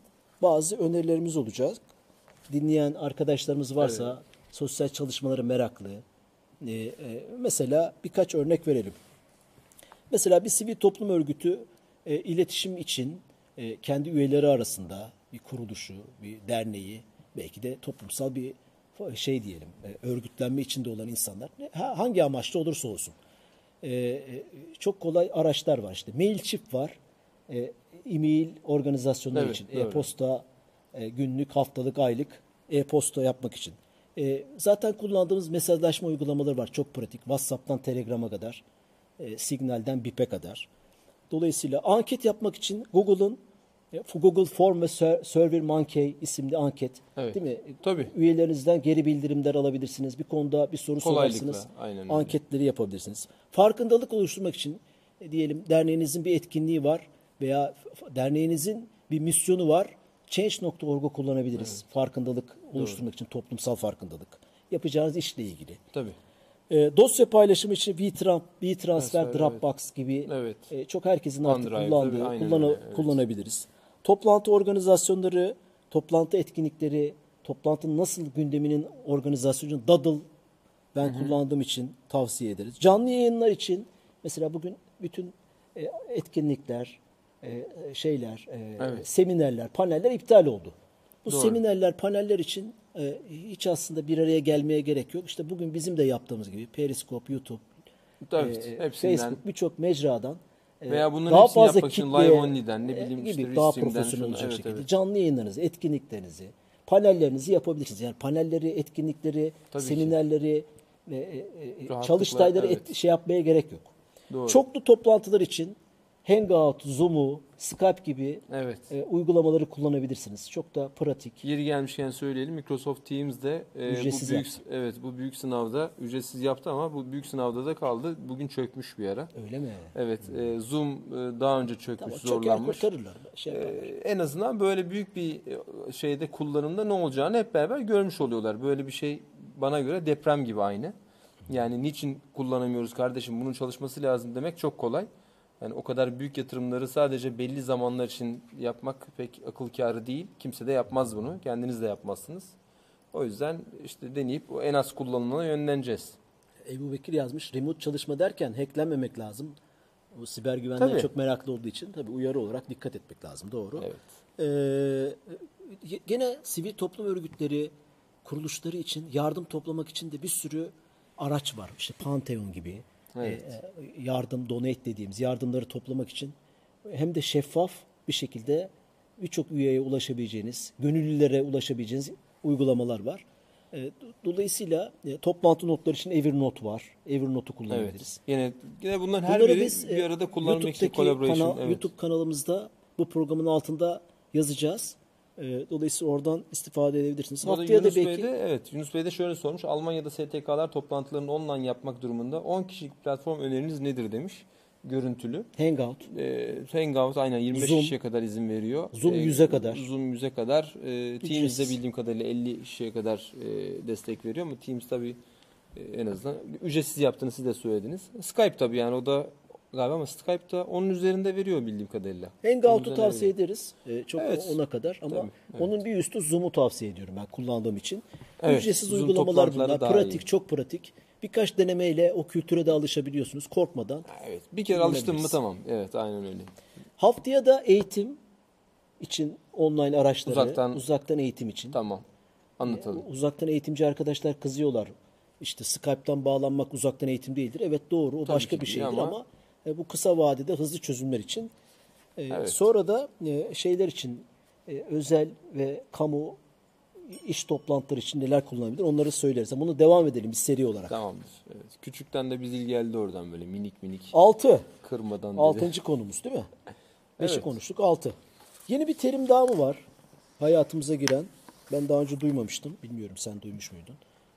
bazı önerilerimiz olacak. Dinleyen arkadaşlarımız varsa sosyal çalışmaları meraklı. Ee, e, mesela birkaç örnek verelim. Mesela bir sivil toplum örgütü e, iletişim için e, kendi üyeleri arasında bir kuruluşu, bir derneği, belki de toplumsal bir şey diyelim, e, örgütlenme içinde olan insanlar hangi amaçla olursa olsun. E, e, çok kolay araçlar var işte. Mailchimp var. E-mail organizasyonları Evet, için. E-posta günlük, haftalık, aylık e-posta yapmak için. Zaten kullandığımız mesajlaşma uygulamaları var. Çok pratik. WhatsApp'tan Telegram'a kadar, Signal'den Bip'e kadar. Dolayısıyla anket yapmak için Google'ın Google Form ve Survey Monkey isimli anket. Evet. Değil mi? Tabii. Üyelerinizden geri bildirimler alabilirsiniz. Bir konuda bir soru Kolaylıkla, sorarsınız. aynen. Anketleri yapabilirsiniz. Farkındalık oluşturmak için e, diyelim derneğinizin bir etkinliği var veya derneğinizin bir misyonu var. Change.org'u kullanabiliriz. Farkındalık oluşturmak için toplumsal farkındalık. Yapacağınız işle ilgili. Tabii. E, dosya paylaşımı için VTran, VTransfer, Evet, Dropbox gibi Evet. e, çok herkesin artık OneDrive, kullandığı, tabii, kullana- öyle, evet. kullanabiliriz. Toplantı organizasyonları, toplantı etkinlikleri, toplantının nasıl gündeminin organizasyonu Daddle ben kullandığım için tavsiye ederiz. Canlı yayınlar için mesela bugün bütün e, etkinlikler, e, şeyler, e, Evet. seminerler, paneller iptal oldu. Bu Doğru. seminerler, paneller için e, hiç aslında bir araya gelmeye gerek yok. İşte bugün bizim de yaptığımız gibi Periscope, YouTube, Tabii. e, hepsinden. Facebook birçok mecradan Veya bunların daha fazla yapmak kitleye, live only'den, ne e, bileyim gibi işte daha profesyonel olacak evet, şekilde evet. canlı yayınlarınızı, etkinliklerinizi, panellerinizi yapabilirsiniz. Yani panelleri, etkinlikleri, Tabii seminerleri, e, e, çalıştayları evet. et- şey yapmaya gerek yok. Doğru. Çoklu toplantılar için Hangout, Zoom'u, Skype gibi Evet. e, uygulamaları kullanabilirsiniz. Çok da pratik. Yeri gelmişken söyleyelim Microsoft Teams'de e, bu Ücretsiz büyük yaptı. evet bu büyük sınavda ücretsiz yaptı ama bu büyük sınavda da kaldı. Bugün çökmüş bir ara. Öyle mi? Evet, e, Zoom e, daha önce çökmüş, Tamam, zorlanmış. kurtarırlar. Şey E, en azından böyle büyük bir e, şeyde kullanımda ne olacağını hep beraber görmüş oluyorlar. Böyle bir şey bana göre deprem gibi aynı. Yani niçin kullanamıyoruz kardeşim bunun çalışması lazım demek çok kolay. Yani o kadar büyük yatırımları sadece belli zamanlar için yapmak pek akıl kârı değil. Kimse de yapmaz bunu. Kendiniz de yapmazsınız. O yüzden işte deneyip o en az kullanılana yönleneceğiz. Ebu Bekir yazmış. Remote çalışma derken hacklenmemek lazım. O siber güvenliğe Tabii. çok meraklı olduğu için tabii uyarı olarak dikkat etmek lazım. Doğru. Evet. Ee, gene sivil toplum örgütleri kuruluşları için yardım toplamak için de bir sürü araç var. İşte Pantheon gibi Evet. e, yardım, donate dediğimiz yardımları toplamak için hem de şeffaf bir şekilde birçok üyeye ulaşabileceğiniz, gönüllülere ulaşabileceğiniz uygulamalar var. E, do- Dolayısıyla e, toplantı notları için Evernote var. Evernote'u Evet. kullanabiliriz. Yine yine bunların her Bunları biri biz bir e, arada kullanmak için collaboration. kanal- evet. YouTube kanalımızda bu programın altında yazacağız. E, Dolayısıyla oradan istifade edebilirsiniz. Bu arada Haftaya da Yunus belki Bey de evet Yunus Bey de şöyle sormuş. Almanya'da STK'lar toplantılarını online yapmak durumunda 10 kişilik platform öneriniz nedir demiş. Görüntülü. Hangout, Ee, Hangout aynen 25 Zoom. kişiye kadar izin veriyor. Zoom Ee, 100'e kadar. Zoom 100'e kadar. Ee, Teams'de bildiğim kadarıyla 50 kişiye kadar e, destek veriyor ama Teams tabii e, en azından ücretsiz yaptığını siz de söylediniz. Skype tabii yani o da galiba ama Skype'da onun üzerinde veriyor bildiğim kadarıyla. Hangout'u tavsiye veriyor. ederiz. E, çok Evet. ona kadar ama Tabii, evet. onun bir üstü Zoom'u tavsiye ediyorum ben kullandığım için. Evet, Ücretsiz Zoom uygulamalar bunlar. Pratik, iyi. çok pratik. Birkaç denemeyle o kültüre de alışabiliyorsunuz korkmadan. Evet. Bir kere alıştın mı tamam. Evet aynen öyle. Haftaya da eğitim için online araçları, Uzaktan- uzaktan eğitim için. Tamam. Anlatalım. Uzaktan eğitimci arkadaşlar kızıyorlar. İşte Skype'tan bağlanmak uzaktan eğitim değildir. Evet doğru o Tabii başka bir şeydir ama, ama- e, bu kısa vadede hızlı çözümler için. E, Evet. Sonra da e, şeyler için e, özel ve kamu iş toplantıları için neler kullanılabilir onları söyleriz. Ama bunu devam edelim bir seri olarak. Tamamdır. Evet. Küçükten de bir zil geldi oradan böyle minik minik 6. kırmadan dedi. Altıncı konumuz değil mi? Beşi Evet. konuştuk. Altı. Yeni bir terim daha mı var? Hayatımıza giren. Ben daha önce duymamıştım. Bilmiyorum sen duymuş muydun?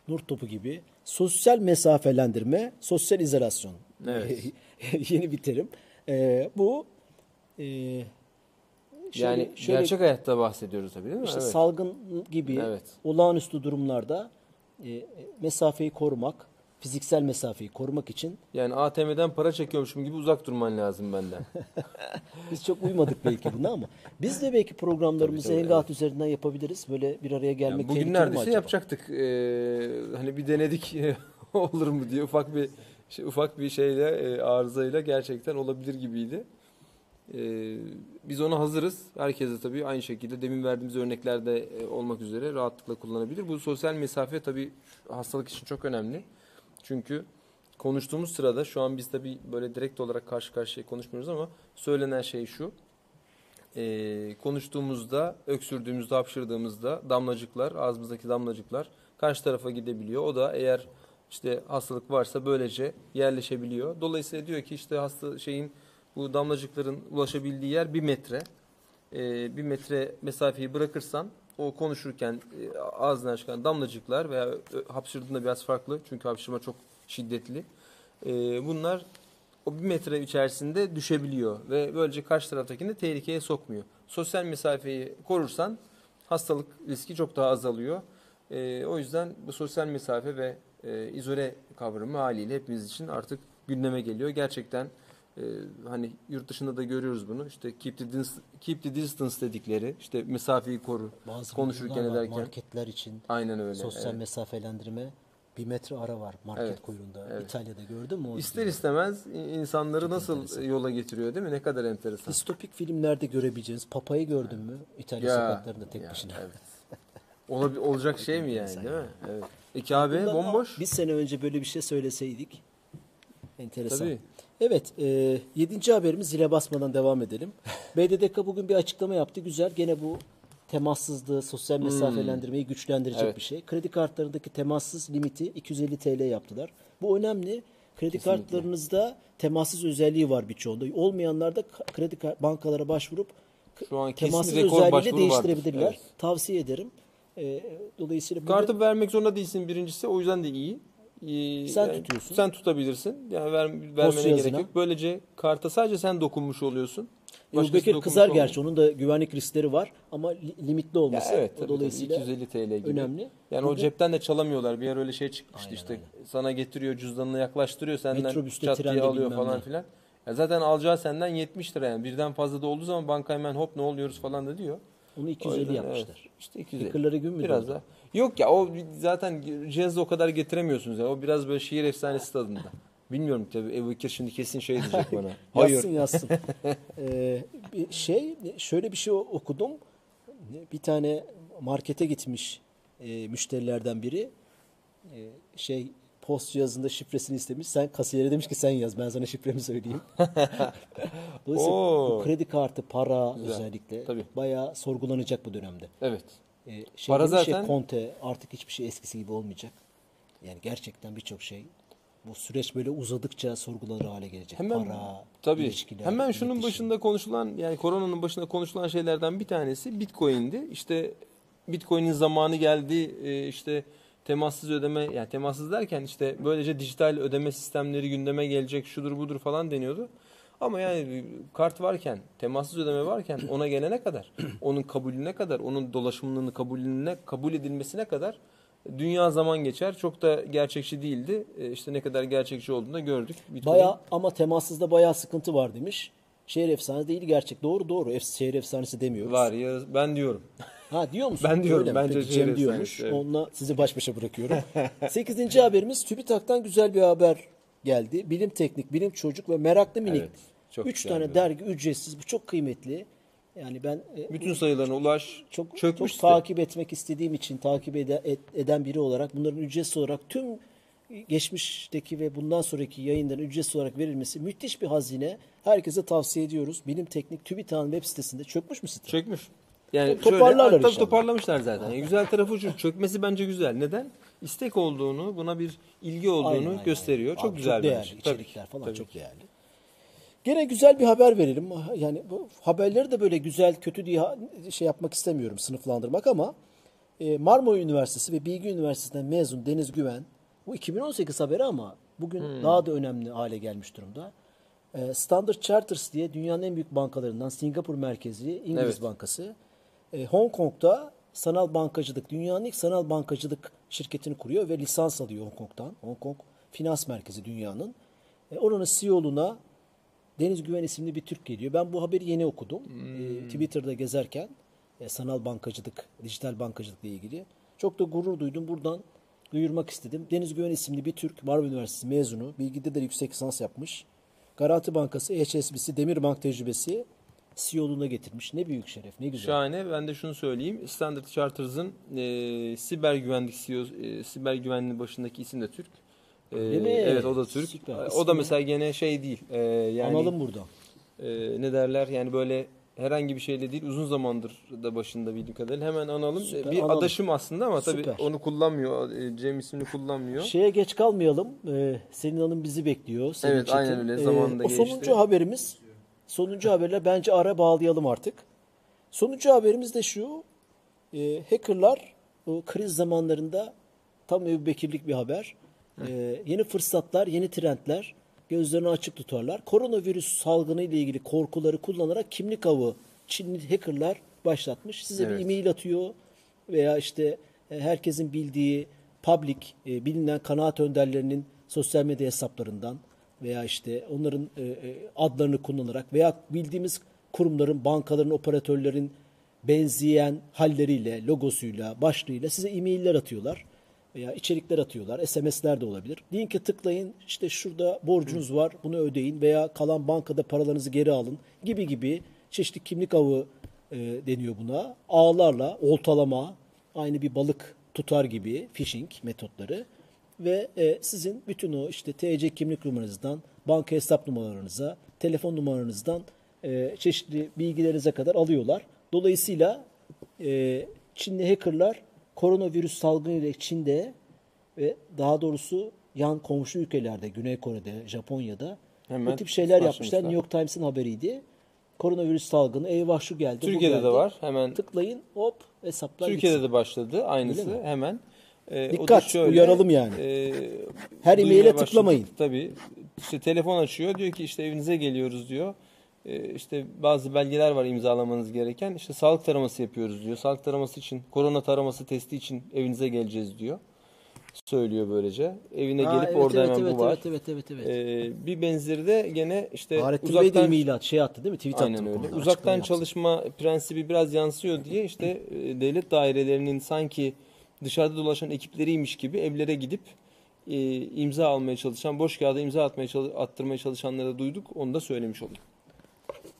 nur topu gibi. Sosyal mesafelendirme, sosyal izolasyon. Evet. Yeni bir terim. E, bu e, şöyle- yani şöyle gerçek hayatta bahsediyoruz tabii değil mi? işte evet. salgın gibi Evet. olağanüstü durumlarda e, mesafeyi korumak, fiziksel mesafeyi korumak için Yani ATM'den para çekiyormuşum gibi uzak durman lazım benden. biz çok uymadık belki buna ama biz de belki programlarımızı tabii, Hangout üzerinden yapabiliriz. Böyle bir araya gelmek Yani bugün neredeyse yapacaktık. Ee, hani bir denedik olur mu diye ufak bir şey, ufak bir şeyle e, arızayla gerçekten olabilir gibiydi. Ee, biz ona hazırız. Herkes de tabii aynı şekilde demin verdiğimiz örneklerde e, olmak üzere rahatlıkla kullanabilir. Bu sosyal mesafe tabii hastalık için çok önemli. Çünkü konuştuğumuz sırada şu an biz tabii böyle direkt olarak karşı karşıya konuşmuyoruz ama söylenen şey şu. Ee, konuştuğumuzda, öksürdüğümüzde, hapşırdığımızda damlacıklar, ağzımızdaki damlacıklar karşı tarafa gidebiliyor. O da eğer işte hastalık varsa böylece yerleşebiliyor. Dolayısıyla diyor ki işte hasta şeyin bu damlacıkların ulaşabildiği yer bir metre. Ee, bir metre mesafeyi bırakırsan o konuşurken e, ağzından çıkan damlacıklar veya ö- hapşırdığında biraz farklı çünkü hapşırma çok şiddetli. Ee, bunlar o bir metre içerisinde düşebiliyor ve böylece karşı taraftakini de tehlikeye sokmuyor. Sosyal mesafeyi korursan hastalık riski çok daha azalıyor. Ee, o yüzden bu sosyal mesafe ve e, izole kavramı haliyle hepimiz için artık gündeme geliyor. Gerçekten e, hani yurt dışında da görüyoruz bunu. İşte keep the, dis- keep the distance dedikleri işte mesafeyi koru. Bazı konuşurken ederken. marketler için Aynen öyle. sosyal evet. mesafelendirme bir metre ara var market Evet, kuyruğunda. evet. İtalya'da gördün mü? İster videoyu? istemez insanları Çok nasıl enteresan. yola getiriyor değil mi? Ne kadar enteresan. Distopik filmlerde görebileceğiniz Papa'yı gördün mü? İtalya sokaklarında tek ya, başına. Evet. Olabi- olacak şey mi yani değil ya. mi? Evet. E Kabe Bundan bomboş. Bir sene önce böyle bir şey söyleseydik. Enteresan. Tabii. Evet, e, yedinci haberimiz zile basmadan devam edelim. BDDK bugün bir açıklama yaptı. Güzel. Gene bu temassızlığı, sosyal mesafelendirmeyi güçlendirecek Hmm. Evet. bir şey. Kredi kartlarındaki temassız limiti 250 TL yaptılar. Bu önemli. Kredi Kesinlikle. kartlarınızda temassız özelliği var birçoğunda. Olmayanlar da kredi bankalara başvurup Şu an temassız vardır. değiştirebilirler. Evet. Tavsiye ederim. E, dolayısıyla bu da- Kartı vermek zorunda değilsin birincisi. O yüzden de iyi. Ee, Sen tutuyorsun. Sen tutabilirsin. Yani ver, vermene gerek yok. Böylece karta sadece sen dokunmuş oluyorsun. Ebu Bekir kızar olmuyor. gerçi. Onun da güvenlik riskleri var ama li- limitli Ya olması evet, o tabii, dolayısıyla tabii. 250 TL gibi. önemli. Yani o Bugün cepten de çalamıyorlar. Bir yer öyle şey çıkmıştı Aynen, işte. aynen. Sana getiriyor cüzdanını yaklaştırıyor senden Metrobüste, çat diye alıyor falan ne. filan. Ya zaten alacağı senden 70 lira yani. Birden fazla da olduğu zaman banka hemen hop ne oluyoruz falan da diyor. Onu O 250 yüzden, yapmışlar. evet, işte 250. Hackerları gün mü Biraz doğdu? da. Yok ya o zaten cihazı o kadar getiremiyorsunuz ya. O biraz böyle şiir efsanesi tadında. Bilmiyorum tabii Ebu Bekir şimdi kesin şey diyecek bana. Hayır. Yazsın yazsın. Ee, bir şey şöyle bir şey okudum. Bir tane markete gitmiş e, müşterilerden biri. E, şey post cihazında şifresini istemiş. Sen kasiyere demiş ki sen yaz ben sana şifremi söyleyeyim. Dolayısıyla Oo. bu kredi kartı, para Güzel. özellikle Tabii. bayağı sorgulanacak bu dönemde. Evet. E, şey Para zaten- Conte artık hiçbir şey eskisi gibi olmayacak. Yani gerçekten birçok şey bu süreç böyle uzadıkça sorgulanır hale gelecek. Hemen Para, tabii. ilişkiler, Hemen şunun iletişim. başında konuşulan yani koronanın başında konuşulan şeylerden bir tanesi Bitcoin'di. İşte Bitcoin'in zamanı geldi. e, işte temassız ödeme yani temassız derken işte böylece dijital ödeme sistemleri gündeme gelecek şudur budur falan deniyordu. Ama yani kart varken, temassız ödeme varken ona gelene kadar, onun kabulüne kadar, onun dolaşımının kabulüne kabul edilmesine kadar dünya zaman geçer. Çok da gerçekçi değildi. E, İşte ne kadar gerçekçi olduğunu da gördük. Bitcoin- Bayağı ama temassızda bayağı sıkıntı var demiş. Şehir efsanesi değil gerçek. Doğru doğru. Şehir efsanesi demiyoruz. Var ya ben diyorum. Ha diyor musun? Ben diyorum, Öyle bence Peki, şehir Cem diyormuş. evet. Onunla sizi baş başa bırakıyorum. Sekizinci haberimiz TÜBİTAK'tan güzel bir haber geldi. Bilim Teknik, Bilim Çocuk ve Meraklı Minik. Evet, çok Üç tane bir dergi ücretsiz. Bu çok kıymetli. Yani ben e, Bütün sayılarına ulaş. çok, çok çökmüş site. takip etmek istediğim için takip ede- et- eden biri olarak bunların ücretsiz olarak tüm geçmişteki ve bundan sonraki yayınların ücretsiz olarak verilmesi müthiş bir hazine. Herkese tavsiye ediyoruz. Bilim Teknik TÜBİTAK'ın web sitesinde çökmüş mü site? Çökmüş. Yani To- toparlarlar şöyle, tabii inşallah. toparlamışlar zaten. Yani güzel tarafı şu. Çökmesi bence güzel. Neden? İstek olduğunu, buna bir ilgi olduğunu Aynen, aynen, gösteriyor. Çok Abi, güzel çok değerli. bence. Tabii İçerikler ki, falan tabii çok değerli. Gene güzel bir haber verelim. Yani bu haberleri de böyle güzel kötü diye şey yapmak istemiyorum sınıflandırmak ama E, Marmara Üniversitesi ve Bilgi Üniversitesi'nden mezun Deniz Güven, bu 2018 haberi ama bugün daha da önemli hale gelmiş durumda. E, Standard Chartered diye dünyanın en büyük bankalarından Singapur merkezli İngiliz Evet. bankası. E, Hong Kong'da sanal bankacılık, dünyanın ilk sanal bankacılık şirketini kuruyor ve lisans alıyor Hong Kong'dan. Hong Kong finans merkezi dünyanın. E, oranın CEO'luğuna Deniz Güven isimli bir Türk geliyor. Ben bu haberi yeni okudum. E, Twitter'da gezerken e, sanal bankacılık, dijital bankacılıkla ilgili. Çok da gurur duydum. Buradan duyurmak istedim. Deniz Güven isimli bir Türk, Marmara Üniversitesi mezunu. Bilgide de yüksek lisans yapmış. Garanti Bankası, HSBC, Demirbank tecrübesi CEO'luğuna getirmiş. Ne büyük şeref, ne güzel. Şahane. Ben de şunu söyleyeyim. Standard Chartered'ın e, siber güvenlik CEO, e, siber güvenliği başındaki isim de Türk. E, mi? Evet o da Türk. Süper. O da İsmi- mesela gene şey değil. E, yani Analım buradan. e, ne derler yani böyle herhangi bir şeyle değil uzun zamandır da başında bildiğim kadarıyla hemen analım. Süper, bir analım. adaşım aslında ama tabii Süper. onu kullanmıyor. E, Cem ismini kullanmıyor. Şeye geç kalmayalım. Ee, Selin Hanım bizi bekliyor. Selin Evet, aynen öyle. Ee, Zamanında O geçti. sonuncu haberimiz. Sonuncu haberle bence ara bağlayalım artık. Sonuncu haberimiz de şu. Ee, hackerlar o kriz zamanlarında tam Ebu Bekirlik bir haber. Ee, yeni fırsatlar, yeni trendler gözlerini açık tutarlar. Koronavirüs salgını ile ilgili korkuları kullanarak kimlik avı Çinli hackerlar başlatmış. Size Evet. bir e-mail atıyor veya işte e, herkesin bildiği public e, bilinen kanaat önderlerinin sosyal medya hesaplarından veya işte onların e, e, adlarını kullanarak veya bildiğimiz kurumların, bankaların, operatörlerin benzeyen halleriyle, logosuyla, başlığıyla size e-mailler atıyorlar veya içerikler atıyorlar. SMS'ler de olabilir. Linke tıklayın. işte şurada borcunuz var. Bunu ödeyin veya kalan bankada paralarınızı geri alın gibi gibi çeşitli kimlik avı e, deniyor buna. Ağlarla oltalama, aynı bir balık tutar gibi phishing metotları ve e, sizin bütün o işte TC kimlik numaranızdan, banka hesap numaralarınıza, telefon numaranızdan e, çeşitli bilgilerinize kadar alıyorlar. Dolayısıyla e, Çinli hackerlar koronavirüs salgınıyla Çin'de ve daha doğrusu yan komşu ülkelerde, Güney Kore'de, Japonya'da Hemen bu tip şeyler yapmışlar. New York Times'ın haberiydi. Koronavirüs salgını eyvah şu geldi. Türkiye'de de geldi. var. Hemen Tıklayın hop hesaplar Türkiye'de gitsin. de başladı aynısı hemen. Da Dikkat, uyaralım yani. e, Her e-maile tıklamayın. Tabii. İşte telefon açıyor diyor ki işte evinize geliyoruz diyor. Ee, işte bazı belgeler var imzalamanız gereken. İşte sağlık taraması yapıyoruz diyor. Sağlık taraması için, korona taraması testi için evinize geleceğiz diyor. Söylüyor böylece. Evine Ha, gelip evet, orada evet, hemen evet, bu var. Evet, evet, evet, evet. Ee, bir benzeri de gene işte Fahrettin Bey de uzaktan e-mail at, şey attı değil mi? Tweet attı. Aynen bu öyle. Uzaktan çalışma prensibi biraz yansıyor diye işte e, devlet dairelerinin sanki dışarıda dolaşan ekipleriymiş gibi evlere gidip e, imza almaya çalışan, boş kağıda imza atmaya attırmaya çalışanları duyduk. Onu da söylemiş olayım.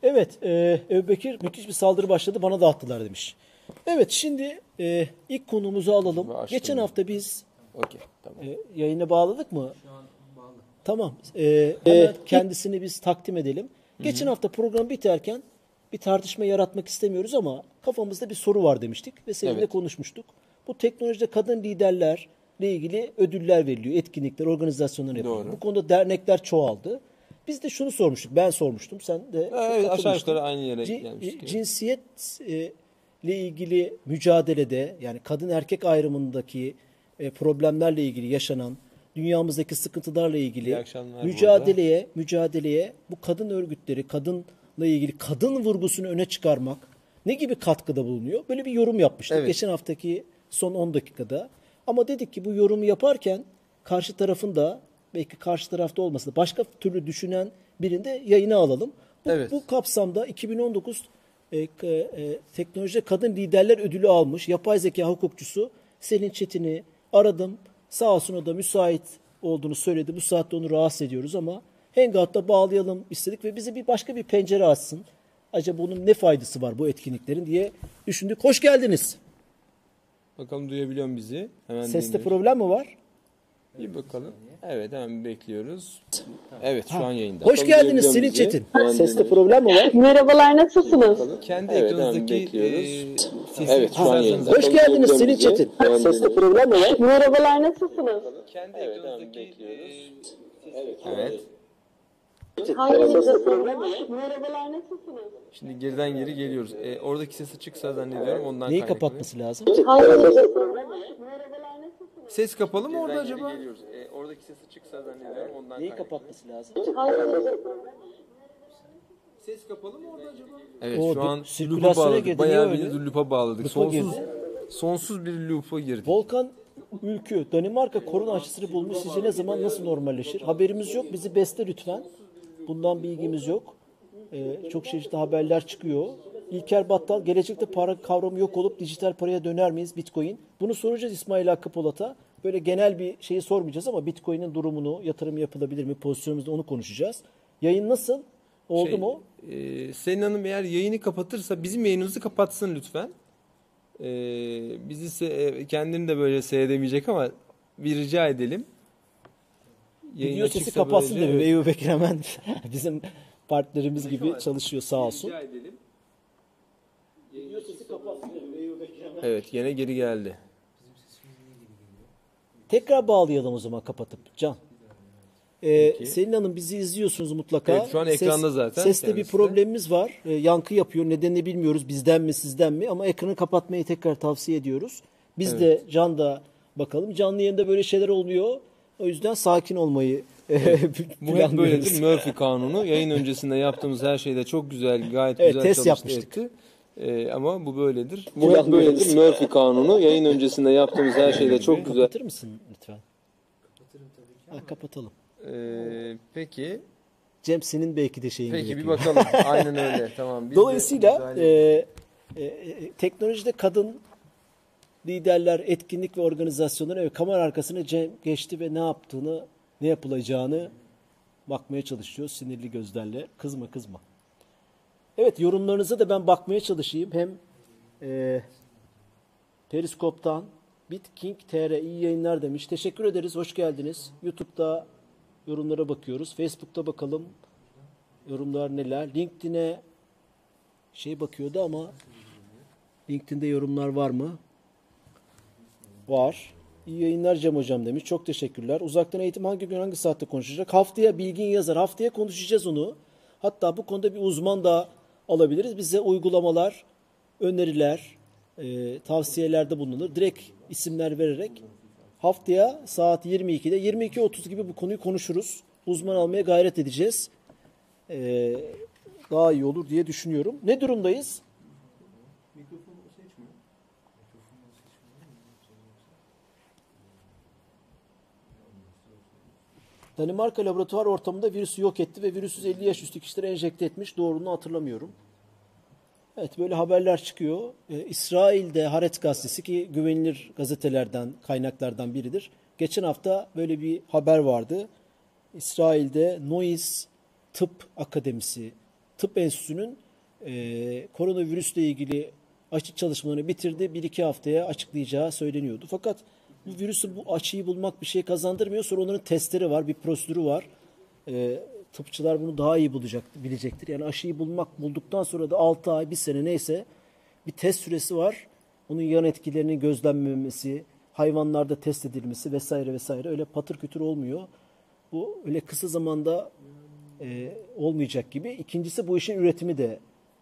Evet, e, Ebu Bekir müthiş bir saldırı başladı bana da attılar demiş. Evet, şimdi e, ilk konumuzu alalım. Geçen hafta biz Okey, tamam. e, yayına bağladık mı? Tamam. E, hemen kendisini biz takdim edelim. Geçen hafta program biterken bir tartışma yaratmak istemiyoruz ama kafamızda bir soru var demiştik ve seninle Evet. konuşmuştuk. Bu teknolojide kadın liderlerle ilgili ödüller veriliyor, etkinlikler, organizasyonlar yapılıyor. Doğru. Bu konuda dernekler çoğaldı. Biz de şunu sormuştuk, ben sormuştum, sen de Evet, aşağı yukarı aynı yere Cin- gelmiştik. Cinsiyet e, ilgili mücadelede yani kadın erkek ayrımındaki e, problemlerle ilgili yaşanan dünyamızdaki sıkıntılarla ilgili mücadeleye mücadeleye bu kadın örgütleri kadınla ilgili kadın vurgusunu öne çıkarmak ne gibi katkıda bulunuyor? Böyle bir yorum yapmıştık Evet. geçen haftaki son 10 dakikada. Ama dedik ki bu yorumu yaparken karşı tarafın da belki karşı tarafta olmasa da başka türlü düşünen birinde yayına alalım. Bu, Evet. bu kapsamda 2019 e, e, Teknolojide Kadın Liderler Ödülü almış yapay zeka hukukçusu Selin Çetin'i aradım. Sağ olsun o da müsait olduğunu söyledi. Bu saatte onu rahatsız ediyoruz ama Hangout'ta bağlayalım istedik ve bize bir başka bir pencere açsın. Acaba bunun ne faydası var bu etkinliklerin diye düşündük. Hoş geldiniz. Bakalım duyabiliyor mu bizi? Hemen Seste dinliyoruz. problem mi var? Bir bakalım. Evet hemen bekliyoruz. Evet şu an yayında. Hoş geldiniz Selin Çetin. Seste problem mi var? Merhabalar, nasılsınız? Kendi Evet, ekranınızdaki hemen bekliyoruz. e, sesi Evet, şu an yayında. Hoş geldiniz Selin Bizi Çetin. Seste problem mi var? Merhabalar, nasılsınız? Kendi Evet, ekranınızdaki bekliyoruz. e, Evet, Evet. Hanginizde sorun var? Merhabalar nasılsınız? Şimdi geriden geri geliyoruz. E, oradaki ses açıksa zannediyorum ondan Neyi kaynaklı. kapatması lazım? Hanginizde sorun var? Merhabalar nasılsınız? Ses kapalı mı orada acaba? E, oradaki ses açıksa zannediyorum ondan Neyi kaynaklı. kapatması lazım? Hanginizde Ses kapalı mı orada acaba? Evet O şu an sirkülasyona loop'a bağladık. girdi, Bayağı niye bir öyle? loop'a bağladık. Loop'a sonsuz, girdi. sonsuz bir loop'a girdik. Volkan ülkü Danimarka korona aşısını bulmuş. Sizce ne zaman nasıl normalleşir? Haberimiz yok. Bizi beste lütfen. Bundan bilgimiz yok. Ee, çok çeşitli haberler çıkıyor. İlker Battal gelecekte para kavramı yok olup dijital paraya döner miyiz Bitcoin? Bunu soracağız İsmail Hakkı Polat'a. Böyle genel bir şeyi sormayacağız ama Bitcoin'in durumunu, yatırım yapılabilir mi, pozisyonumuzda onu konuşacağız. Yayın nasıl? Oldu Şey, mu? E, Selin Hanım eğer yayını kapatırsa bizim yayınımızı kapatsın lütfen. E, bizi se- e, kendini de böyle seyredemeyecek ama bir rica edelim. Video sesi kapatsın böylece- dedi. Eyüp Bekir hemen bizim partnerimiz gibi çalışıyor sağ olsun. Rica edelim. Evet yine geri geldi. Tekrar bağlayalım o zaman kapatıp. Can. Ee, Selin Hanım bizi izliyorsunuz mutlaka. Evet, şu an ekranda zaten Seste bir kendisi de. problemimiz var. Ee, yankı yapıyor. Nedenini bilmiyoruz. Bizden mi sizden mi? Ama ekranı kapatmayı tekrar tavsiye ediyoruz. Biz de Can da bakalım. Canlı yayında böyle şeyler oluyor. O yüzden sakin olmayı e, Bu hep böyledir. Murphy kanunu. Yayın öncesinde yaptığımız her şeyde çok güzel, gayet Evet, güzel test çalıştı yapmıştık. etti. Ee, ama bu böyledir. Bu hep böyledir. Murphy kanunu. Yayın öncesinde yaptığımız her şeyde çok güzel. Kapatır mısın lütfen? Kapatırım tabii ki. Ha, kapatalım. Ee, peki. Cem senin belki de şeyin Peki bir gerekiyor. bakalım. Aynen öyle. Tamam. Biz de Dolayısıyla güzel- e, e, e, teknolojide kadın liderler, etkinlik ve organizasyonları evet, kamera arkasına geçti ve ne yaptığını, ne yapılacağını bakmaya çalışıyor sinirli gözlerle. Kızma kızma. Evet yorumlarınıza da ben bakmaya çalışayım. Hem e, Periskop'tan BitKing TR iyi yayınlar demiş. Teşekkür ederiz. Hoş geldiniz. YouTube'da yorumlara bakıyoruz. Facebook'ta bakalım yorumlar neler. LinkedIn'e şey bakıyordu ama LinkedIn'de yorumlar var mı? Var. İyi yayınlar Cem Hocam demiş. Çok teşekkürler. Uzaktan eğitim hangi gün hangi saatte konuşacak? Haftaya Bilgin yazar. Haftaya konuşacağız onu. Hatta bu konuda bir uzman da alabiliriz. Bize uygulamalar, öneriler, e, tavsiyelerde bulunur. Direkt isimler vererek haftaya saat 22'de 22.30 gibi bu konuyu konuşuruz. Uzman almaya gayret edeceğiz. E, daha iyi olur diye düşünüyorum. Ne durumdayız? Danimarka laboratuvar ortamında virüsü yok etti ve virüsü 50 yaş üstü kişilere enjekte etmiş. Doğruluğunu hatırlamıyorum. Evet böyle haberler çıkıyor. Ee, İsrail'de Haaretz gazetesi ki güvenilir gazetelerden, kaynaklardan biridir. Geçen hafta böyle bir haber vardı. İsrail'de Nois Tıp Akademisi, Tıp Enstitüsü'nün e, koronavirüsle ilgili aşı çalışmalarını bitirdi. Bir iki haftaya açıklayacağı söyleniyordu. Fakat bu virüsün bu aşıyı bulmak bir şey kazandırmıyor. Sonra onların testleri var, bir prosedürü var. E, tıpçılar bunu daha iyi bulacak, bilecektir. Yani aşıyı bulmak bulduktan sonra da 6 ay, bir sene neyse bir test süresi var. Onun yan etkilerinin gözlenmemesi, hayvanlarda test edilmesi vesaire vesaire öyle patır kütür olmuyor. Bu öyle kısa zamanda e, olmayacak gibi. İkincisi bu işin üretimi de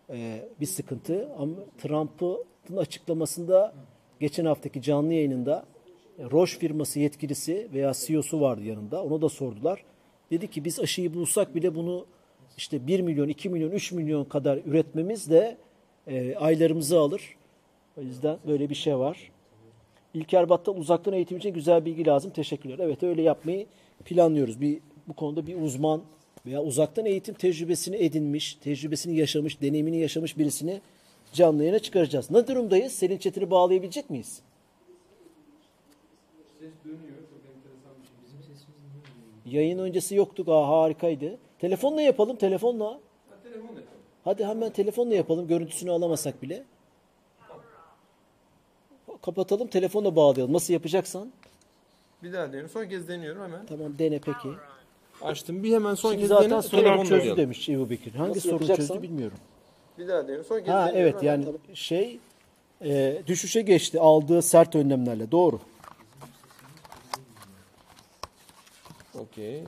e, bir sıkıntı. Ama Trump'ın açıklamasında geçen haftaki canlı yayınında Roche firması yetkilisi veya CEO'su vardı yanında. Ona da sordular. Dedi ki biz aşıyı bulsak bile bunu işte 1 milyon, 2 milyon, 3 milyon kadar üretmemiz de e, aylarımızı alır. O yüzden böyle bir şey var. İlker Battal uzaktan eğitim için güzel bilgi lazım. Teşekkürler. Evet öyle yapmayı planlıyoruz. Bir bu konuda bir uzman veya uzaktan eğitim tecrübesini edinmiş, tecrübesini yaşamış, deneyimini yaşamış birisini canlı yayına çıkaracağız. Ne durumdayız? Selin Çetin'i bağlayabilecek miyiz? Yayın öncesi yoktu. Aa, harikaydı. Telefonla yapalım, telefonla. Hadi hemen telefonla yapalım. Görüntüsünü alamasak bile. Kapatalım, telefonla bağlayalım. Nasıl yapacaksan. Bir daha deniyorum. Son kez deniyorum hemen. Tamam dene peki. Açtım. Bir hemen son Şimdi kez zaten dene. sorunu telefonla çözdü demiş Ebu Bekir. Hangi Nasıl sorunu yapacaksan? çözdü bilmiyorum. Bir daha deniyorum. Son kez Ha deniyorum. evet hemen. yani şey e, düşüşe geçti aldığı sert önlemlerle. Doğru. Okey.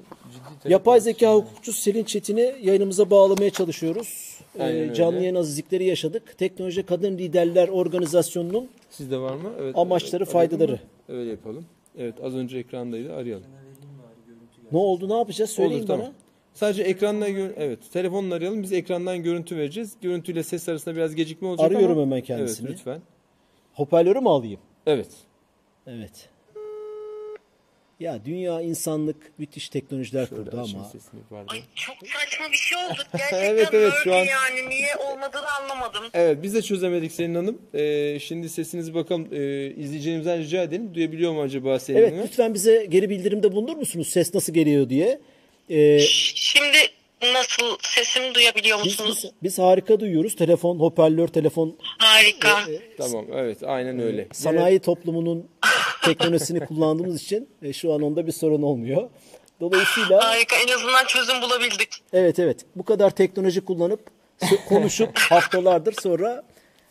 Ciddi Yapay zeka hukukçusu Selin Çetin'i yayınımıza bağlamaya çalışıyoruz. Ee, Aynen öyle. canlı yayın azizlikleri yaşadık. Teknoloji Kadın Liderler Organizasyonu'nun Sizde var mı? Evet. Amaçları, evet, faydaları. arayalım mı? Öyle yapalım. Evet az önce ekrandaydı arayalım. ne oldu ne yapacağız söyleyin Olur bana. tamam. Sadece ekrandan gör evet telefonla arayalım. Biz ekrandan görüntü vereceğiz. Görüntüyle ses arasında biraz gecikme olacak Arıyorum ama- hemen kendisini. Evet lütfen. Hoparlörü mü alayım? Evet. Evet. Ya dünya insanlık müthiş teknolojiler Şöyle kurdu ama. Ay çok saçma bir şey oldu. Gerçekten Evet, evet, şu an- yani niye olmadığını anlamadım. Evet biz de çözemedik Selin Hanım. Ee, şimdi sesinizi bakalım e, izleyicilerimizden rica edelim. Duyabiliyor mu acaba Selin evet Hanım? lütfen bize geri bildirimde bulunur musunuz? Ses nasıl geliyor diye. Ee, Şimdi nasıl sesimi duyabiliyor biz, musunuz? biz, biz harika duyuyoruz. Telefon, hoparlör, telefon Harika. Tamam evet aynen öyle. sanayi toplumunun teknolojisini kullandığımız için e, şu an onda bir sorun olmuyor. Dolayısıyla Harika. En azından çözüm bulabildik. evet evet bu kadar teknoloji kullanıp konuşup haftalardır sonra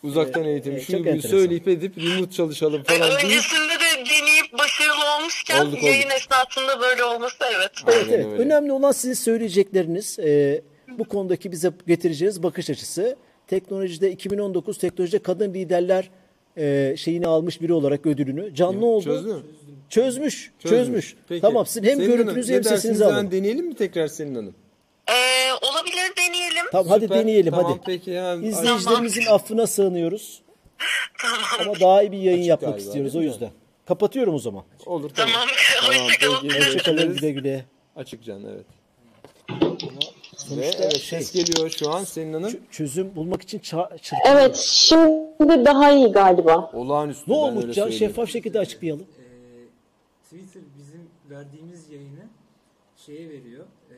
Uzaktan eğitim evet, şu çok bunu enteresan. söyleyip edip remote çalışalım falan değil. Öncesinde de deneyip başarılı olmuşken Olduk, olduk. yayın esnasında böyle olması evet. Evet, evet. öyle. Önemli olan sizin söyleyecekleriniz, e, bu konudaki bize getireceğiniz bakış açısı. Teknolojide 2019 teknolojide kadın liderler e, şeyini almış biri olarak ödülünü. Canlı oldu. Çözdü mü? Çözmüş. Çözmüş. Peki. Tamam sizin hem Selin görüntünüzü hem sesinizi Yani alalım. deneyelim mi tekrar Selin Hanım? Ee, olabilir deneyelim. Tamam hadi Süper. deneyelim Tamam, hadi. peki, hemen- İzleyicilerimizin affına sığınıyoruz. Tamam. Ama daha iyi bir yayın Açık yapmak galiba, istiyoruz o değil mi? yüzden. Kapatıyorum o zaman. Olur tamam. Tamam. Tamam, Hoşçakalın. Hoşçakalın güle güle. Açık can evet. Ve Sonuçta evet şey- ses geliyor şu an Selin Hanım. Çözüm bulmak için ça-. Evet, şimdi daha iyi galiba. Olağanüstü. Ne olmuş söyleyeyim. Şeffaf şekilde açıklayalım. Ee, Twitter bizim verdiğimiz yayını şeye veriyor, e,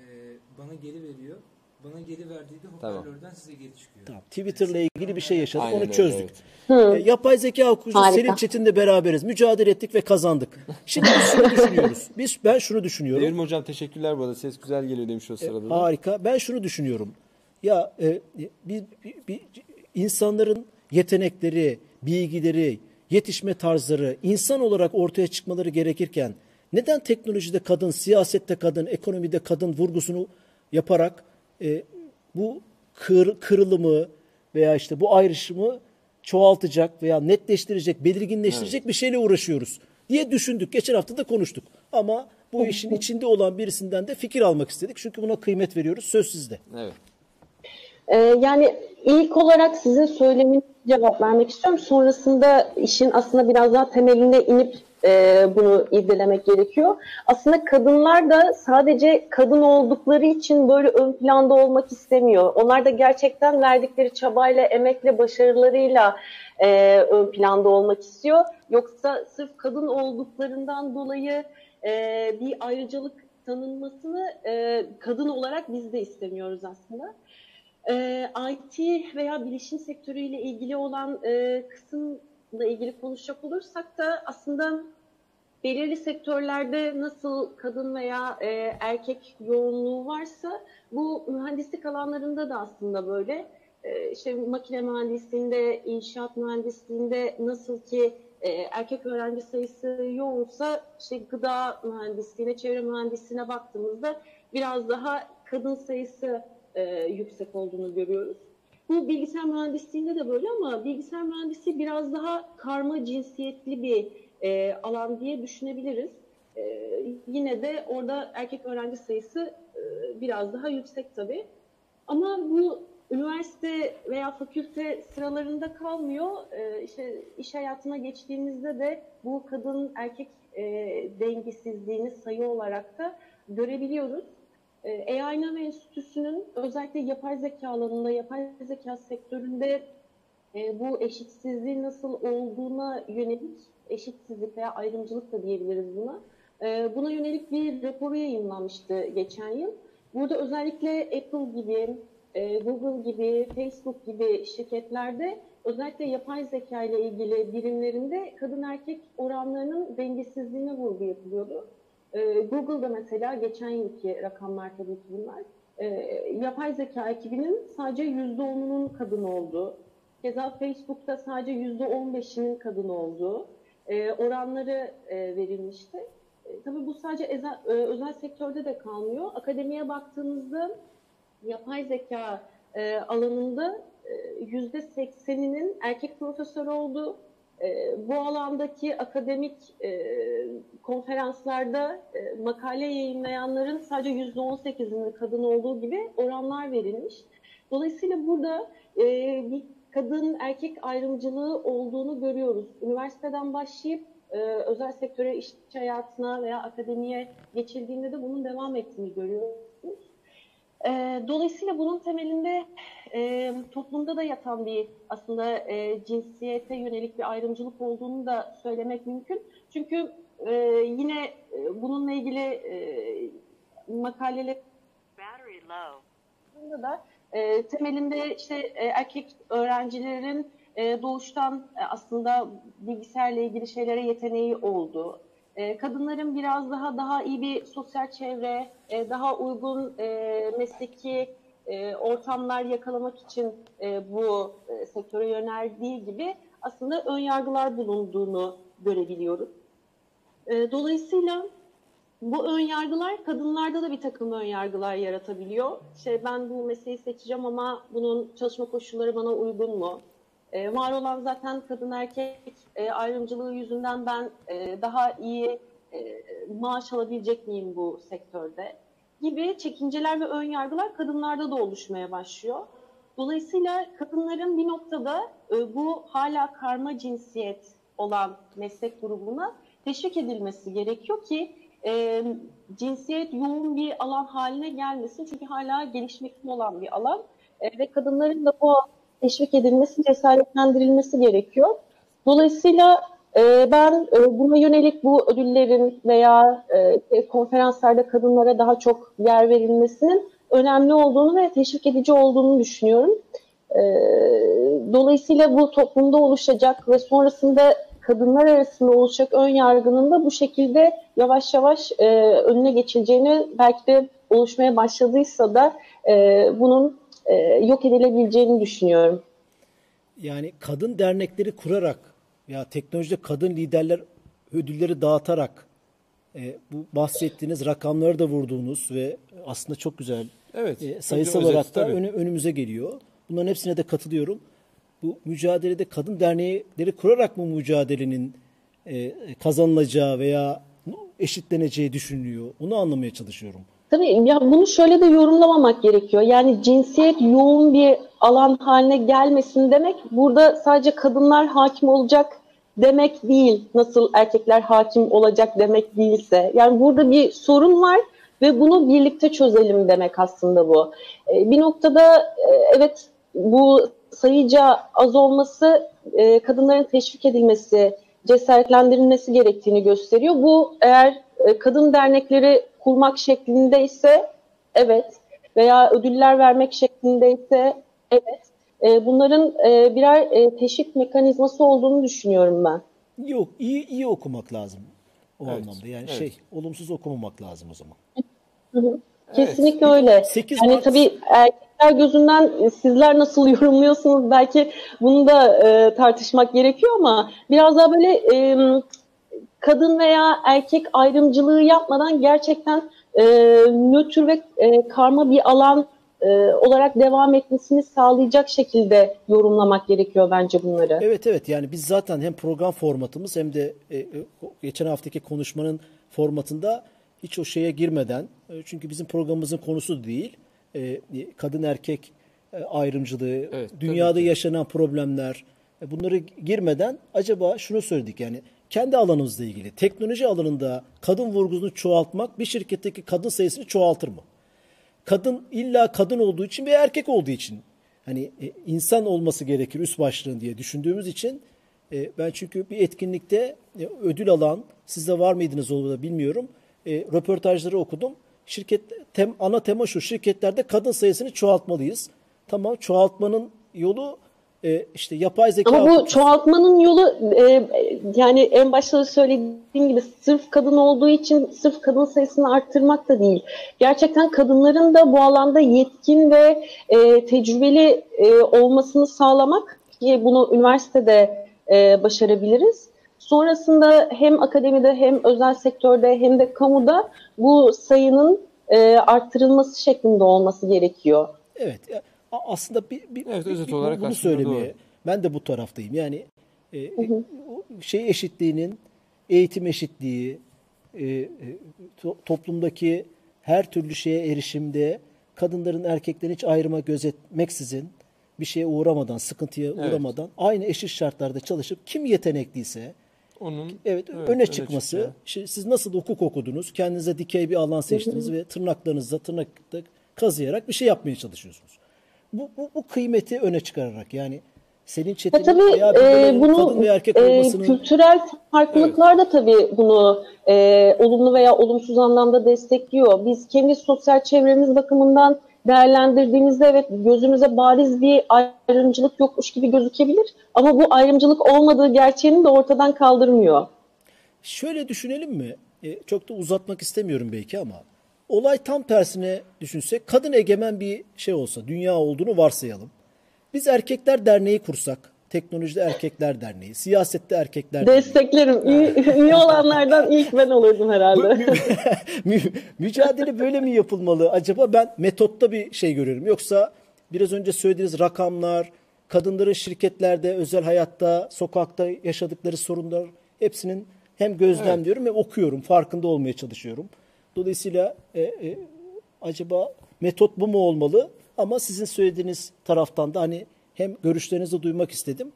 bana geri veriyor. Bana geri verdiği de Tamam. hoparlörden size geri çıkıyor. Tamam. Twitter'la ilgili bir şey yaşadık. Aynen onu çözdük. evet. E, yapay zeka Harika. Selin Çetin'le beraberiz. Mücadele ettik ve kazandık. Şimdi biz şunu düşünüyoruz. Biz ben şunu düşünüyorum. Devrim Hocam teşekkürler bu arada. Ses güzel geliyor demiş o sırada. da. Harika. Ben şunu düşünüyorum. Ya e, bir, bir, bir- insanların yetenekleri, bilgileri, yetişme tarzları insan olarak ortaya çıkmaları gerekirken neden teknolojide kadın, siyasette kadın, ekonomide kadın vurgusunu yaparak e, bu kır, kırılımı veya işte bu ayrışımı çoğaltacak veya netleştirecek, belirginleştirecek bir şeyle uğraşıyoruz diye düşündük. Geçen hafta da konuştuk. Ama bu işin içinde olan birisinden de fikir almak istedik. Çünkü buna kıymet veriyoruz. Söz sizde. Evet. Ee, yani ilk olarak sizin söyleminize cevap vermek istiyorum. Sonrasında işin aslında biraz daha temeline inip e, bunu irdelemek gerekiyor. Aslında kadınlar da sadece kadın oldukları için böyle ön planda olmak istemiyor. Onlar da gerçekten verdikleri çabayla, emekle, başarılarıyla e, ön planda olmak istiyor. Yoksa sırf kadın olduklarından dolayı e, bir ayrıcalık tanınmasını e, kadın olarak biz de istemiyoruz aslında. Ee, IT veya bilişim sektörüyle ilgili olan e, kısımla ilgili konuşacak olursak da aslında belirli sektörlerde nasıl kadın veya e, erkek yoğunluğu varsa bu mühendislik alanlarında da aslında böyle. E, işte makine mühendisliğinde, inşaat mühendisliğinde nasıl ki e, erkek öğrenci sayısı yoğunsa işte gıda mühendisliğine, çevre mühendisliğine baktığımızda biraz daha kadın sayısı e, yüksek olduğunu görüyoruz. Bu bilgisayar mühendisliğinde de böyle ama bilgisayar mühendisliği biraz daha karma cinsiyetli bir e, alan diye düşünebiliriz. E, yine de orada erkek öğrenci sayısı e, biraz daha yüksek tabii. Ama bu üniversite veya fakülte sıralarında kalmıyor. E, işte iş hayatına geçtiğimizde de bu kadın erkek e, dengesizliğini sayı olarak da görebiliyoruz. E, AI Nav Enstitüsü'nün özellikle yapay zeka alanında, yapay zeka sektöründe e, bu eşitsizliğin nasıl olduğuna yönelik, eşitsizlik veya ayrımcılık da diyebiliriz buna, e, buna yönelik bir raporu yayınlanmıştı geçen yıl. Burada özellikle Apple gibi, e, Google gibi, Facebook gibi şirketlerde özellikle yapay zeka ile ilgili birimlerinde kadın erkek oranlarının dengesizliğine vurgu yapılıyordu. Ee, Google'da mesela geçen yılki rakamlar tabii ki bunlar. Ee, yapay zeka ekibinin sadece %10'unun kadın olduğu, keza Facebook'ta sadece %15'inin kadın olduğu e, oranları e, verilmişti. Tabii bu sadece e, özel sektörde de kalmıyor. Akademiye baktığımızda yapay zeka e, alanında e, yüzde sekseninin erkek profesör olduğu, e, bu alandaki akademik e, konferanslarda e, makale yayınlayanların sadece yüzde on sekizinin kadın olduğu gibi oranlar verilmiş. Dolayısıyla burada e, bir kadın erkek ayrımcılığı olduğunu görüyoruz. Üniversiteden başlayıp e, özel sektöre, iş hayatına veya akademiye geçildiğinde de bunun devam ettiğini görüyoruz. E, dolayısıyla bunun temelinde e, toplumda da yatan bir aslında e, cinsiyete yönelik bir ayrımcılık olduğunu da söylemek mümkün. Çünkü e, yine e, bununla ilgili e, makaleler da e, temelinde işte e, erkek öğrencilerin e, doğuştan e, aslında bilgisayarla ilgili şeylere yeteneği oldu. E, kadınların biraz daha daha iyi bir sosyal çevre, e, daha uygun e, mesleki e, ortamlar yakalamak için e, bu e, sektöre yöneldiği gibi aslında ön yargılar bulunduğunu görebiliyoruz. E, dolayısıyla bu ön yargılar kadınlarda da bir takım ön yargılar yaratabiliyor. İşte ben bu mesleği seçeceğim ama bunun çalışma koşulları bana uygun mu? E, var olan zaten kadın erkek e, ayrımcılığı yüzünden ben e, daha iyi e, maaş alabilecek miyim bu sektörde? Gibi çekinceler ve ön yargılar kadınlarda da oluşmaya başlıyor. Dolayısıyla kadınların bir noktada e, bu hala karma cinsiyet olan meslek grubuna teşvik edilmesi gerekiyor ki e, cinsiyet yoğun bir alan haline gelmesin. Çünkü hala gelişmekte olan bir alan e, ve kadınların da bu teşvik edilmesi, cesaretlendirilmesi gerekiyor. Dolayısıyla ben e, buna yönelik bu ödüllerin veya e, konferanslarda kadınlara daha çok yer verilmesinin önemli olduğunu ve teşvik edici olduğunu düşünüyorum. E, dolayısıyla bu toplumda oluşacak ve sonrasında kadınlar arasında oluşacak ön yargının da bu şekilde yavaş yavaş e, önüne geçileceğini belki de oluşmaya başladıysa da bunun yok edilebileceğini düşünüyorum. Yani kadın dernekleri kurarak ya teknolojide kadın liderler ödülleri dağıtarak e, bu bahsettiğiniz rakamları da vurduğunuz ve aslında çok güzel evet, e, sayısal özet, olarak da önü, önümüze geliyor. Bunların hepsine de katılıyorum. Bu mücadelede kadın dernekleri kurarak mı mücadelenin e, kazanılacağı veya eşitleneceği düşünülüyor? Onu anlamaya çalışıyorum. Tabii ya bunu şöyle de yorumlamamak gerekiyor. Yani cinsiyet yoğun bir alan haline gelmesin demek burada sadece kadınlar hakim olacak demek değil. Nasıl erkekler hakim olacak demek değilse. Yani burada bir sorun var ve bunu birlikte çözelim demek aslında bu. Ee, bir noktada e, evet bu sayıca az olması e, kadınların teşvik edilmesi, cesaretlendirilmesi gerektiğini gösteriyor. Bu eğer e, kadın dernekleri kurmak şeklinde ise evet veya ödüller vermek şeklinde ise evet. E, bunların e, birer e, teşvik mekanizması olduğunu düşünüyorum ben. Yok, iyi iyi okumak lazım o evet. anlamda. Yani evet. şey, olumsuz okumamak lazım o zaman. Hı hı. Kesinlikle evet. öyle. 8 yani Mart... tabii erkekler gözünden sizler nasıl yorumluyorsunuz belki bunu da e, tartışmak gerekiyor ama biraz daha böyle e, kadın veya erkek ayrımcılığı yapmadan gerçekten e, nötr ve e, karma bir alan e, olarak devam etmesini sağlayacak şekilde yorumlamak gerekiyor bence bunları. Evet evet yani biz zaten hem program formatımız hem de e, e, geçen haftaki konuşmanın formatında hiç o şeye girmeden e, çünkü bizim programımızın konusu değil e, kadın erkek e, ayrımcılığı, evet, dünyada yaşanan problemler e, bunları girmeden acaba şunu söyledik yani kendi alanımızla ilgili teknoloji alanında kadın vurgusunu çoğaltmak bir şirketteki kadın sayısını çoğaltır mı? Kadın illa kadın olduğu için ve erkek olduğu için hani e, insan olması gerekir üst başlığın diye düşündüğümüz için e, ben çünkü bir etkinlikte e, ödül alan sizde var mıydınız olmadı bilmiyorum. Röportajları okudum. Şirket tem, ana tema şu şirketlerde kadın sayısını çoğaltmalıyız. Tamam çoğaltmanın yolu e, işte yapay zeka... Ama bu çoğaltmanın yolu e, yani en başta söylediğim gibi sırf kadın olduğu için sırf kadın sayısını arttırmak da değil. Gerçekten kadınların da bu alanda yetkin ve e, tecrübeli e, olmasını sağlamak ki bunu üniversitede e, başarabiliriz. Sonrasında hem akademide hem özel sektörde hem de kamuda bu sayının e, arttırılması şeklinde olması gerekiyor. Evet. Aslında bir, bir, Evet, bir- özet bir- olarak bunu söylemeye doğru. ben de bu taraftayım. Yani e, şey eşitliğinin eğitim eşitliği e, e, to- toplumdaki her türlü şeye erişimde kadınların erkeklerin hiç ayrıma gözetmeksizin bir şeye uğramadan, sıkıntıya Evet. uğramadan aynı eşit şartlarda çalışıp kim yetenekliyse Onun Evet, Evet, öne öne çıkması. çıkıyor. Şimdi siz nasıl hukuk okudunuz? Kendinize dikey bir alan seçtiniz ve tırnaklarınızla tırnakta kazıyarak bir şey yapmaya çalışıyorsunuz. Bu, bu, bu kıymeti öne çıkararak yani Selin Ya Çetin'in tabii veya e, bunu kadın ve erkek e, olmasının kültürel farklılıklar da tabii bunu e, olumlu veya olumsuz anlamda destekliyor. Biz kendi sosyal çevremiz bakımından değerlendirdiğimizde evet gözümüze bariz bir ayrımcılık yokmuş gibi gözükebilir. Ama bu ayrımcılık olmadığı gerçeğini de ortadan kaldırmıyor. Şöyle düşünelim mi? E, çok da uzatmak istemiyorum belki ama olay tam tersine düşünsek kadın egemen bir şey olsa, dünya olduğunu varsayalım. Biz erkekler derneği kursak, teknolojide erkekler derneği, siyasette erkekler derneği. Desteklerim. Üye, olanlardan ilk ben olurdum herhalde. Mü- mücadele böyle mi yapılmalı? Acaba ben metotta bir şey görüyorum. Yoksa biraz önce söylediğiniz rakamlar, kadınların şirketlerde, özel hayatta, sokakta yaşadıkları sorunlar hepsinin hem gözlemliyorum ve okuyorum, farkında olmaya çalışıyorum. Dolayısıyla e, e, acaba metot bu mu olmalı? Ama sizin söylediğiniz taraftan da hani hem görüşlerinizi duymak istedim.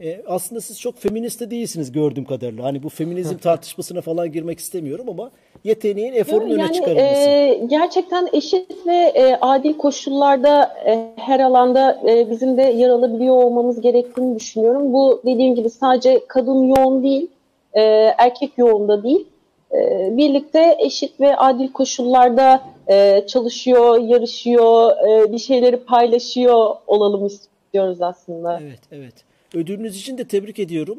E, aslında siz çok feminist de değilsiniz gördüğüm kadarıyla. Hani bu feminizm tartışmasına falan girmek istemiyorum ama yeteneğin, eforun öne Yani çıkarılması. e, gerçekten eşit ve e, adil koşullarda e, her alanda e, bizim de yer alabiliyor olmamız gerektiğini düşünüyorum. Bu dediğim gibi sadece kadın yoğun değil, e, erkek yoğun da değil. E, birlikte eşit ve adil koşullarda e, çalışıyor, yarışıyor, e, bir şeyleri paylaşıyor olalım istiyoruz aslında. Evet, evet. Ödülünüz için de tebrik ediyorum.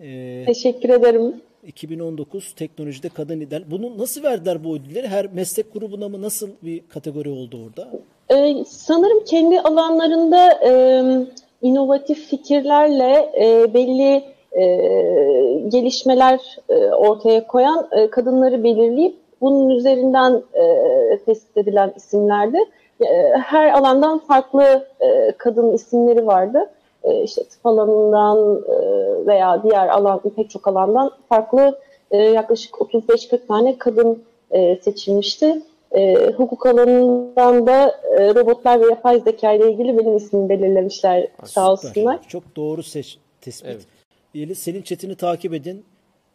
E, Teşekkür ederim. 2019 teknolojide kadın lider. Bunu nasıl verdiler bu ödülleri? Her meslek grubuna mı nasıl bir kategori oldu orada? Ee, sanırım kendi alanlarında e, inovatif fikirlerle e, belli e, gelişmeler e, ortaya koyan e, kadınları belirleyip bunun üzerinden e, tespit edilen isimlerdi. E, her alandan farklı e, kadın isimleri vardı. E, işte tıp alanından e, veya diğer alan pek çok alandan farklı e, yaklaşık 35-40 tane kadın e, seçilmişti. E, hukuk alanından da e, robotlar ve yapay zeka ile ilgili benim ismimi belirlemişler sağ Süper. olsunlar. Çok doğru seç, tespit. Evet. Yeli- Selin Çetin'i takip edin.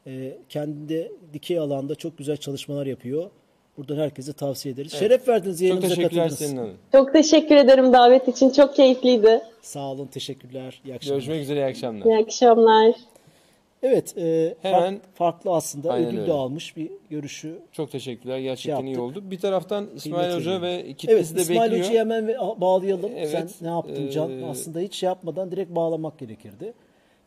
E, kendinde dikey alanda çok güzel çalışmalar yapıyor. Buradan herkese tavsiye ederiz. Şeref verdiniz çok yayınımıza teşekkürler katıldınız. Selin Hanım. Çok teşekkür ederim davet için. Çok keyifliydi. Sağ olun, teşekkürler. İyi akşamlar. Görüşmek üzere iyi akşamlar. İyi akşamlar. Evet, e, Hemen- fark- farklı aslında Aynen ödül öyle. de almış bir görüşü. Çok teşekkürler. Gerçekten iyi Şey yaptık. oldu. Bir taraftan İsmail Kıymet Hoca ve kitlesi Evet, de İsmail bekliyor. Hoca'yı hemen bağlayalım. Evet, Sen ne yaptın Can? ee, Aslında hiç şey yapmadan direkt bağlamak gerekirdi.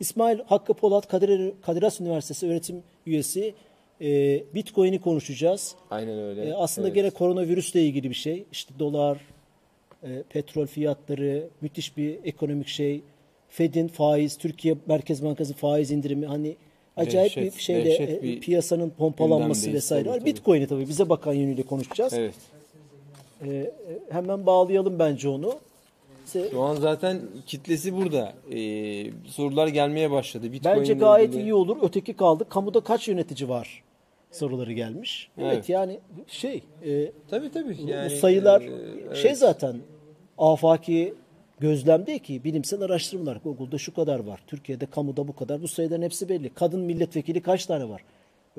İsmail Hakkı Polat Kadir, Kadir Has Üniversitesi öğretim üyesi. E, Bitcoin'i konuşacağız. Aynen öyle. E, aslında Evet. gene koronavirüsle ilgili bir şey. İşte dolar, e, petrol fiyatları, müthiş bir ekonomik şey. Fed'in faiz, Türkiye Merkez Bankası faiz indirimi hani acayip Dehşet, bir şeyle dehşet e, bir piyasanın pompalanması vesaire var. Bitcoin'i tabii bize bakan yönüyle konuşacağız. Evet. E, e, hemen bağlayalım bence onu. İşte Şu an zaten kitlesi burada. Ee, sorular gelmeye başladı. Bitcoin bence gayet ilgili. iyi olur. Öteki kaldı. Kamuda kaç yönetici var? Soruları gelmiş. Evet, Evet. yani şey e, Tabii tabii. Yani, bu sayılar e, şey evet. zaten afaki gözlem değil ki bilimsel araştırmalar. Google'da şu kadar var. Türkiye'de kamuda bu kadar. Bu sayıların hepsi belli. Kadın milletvekili kaç tane var?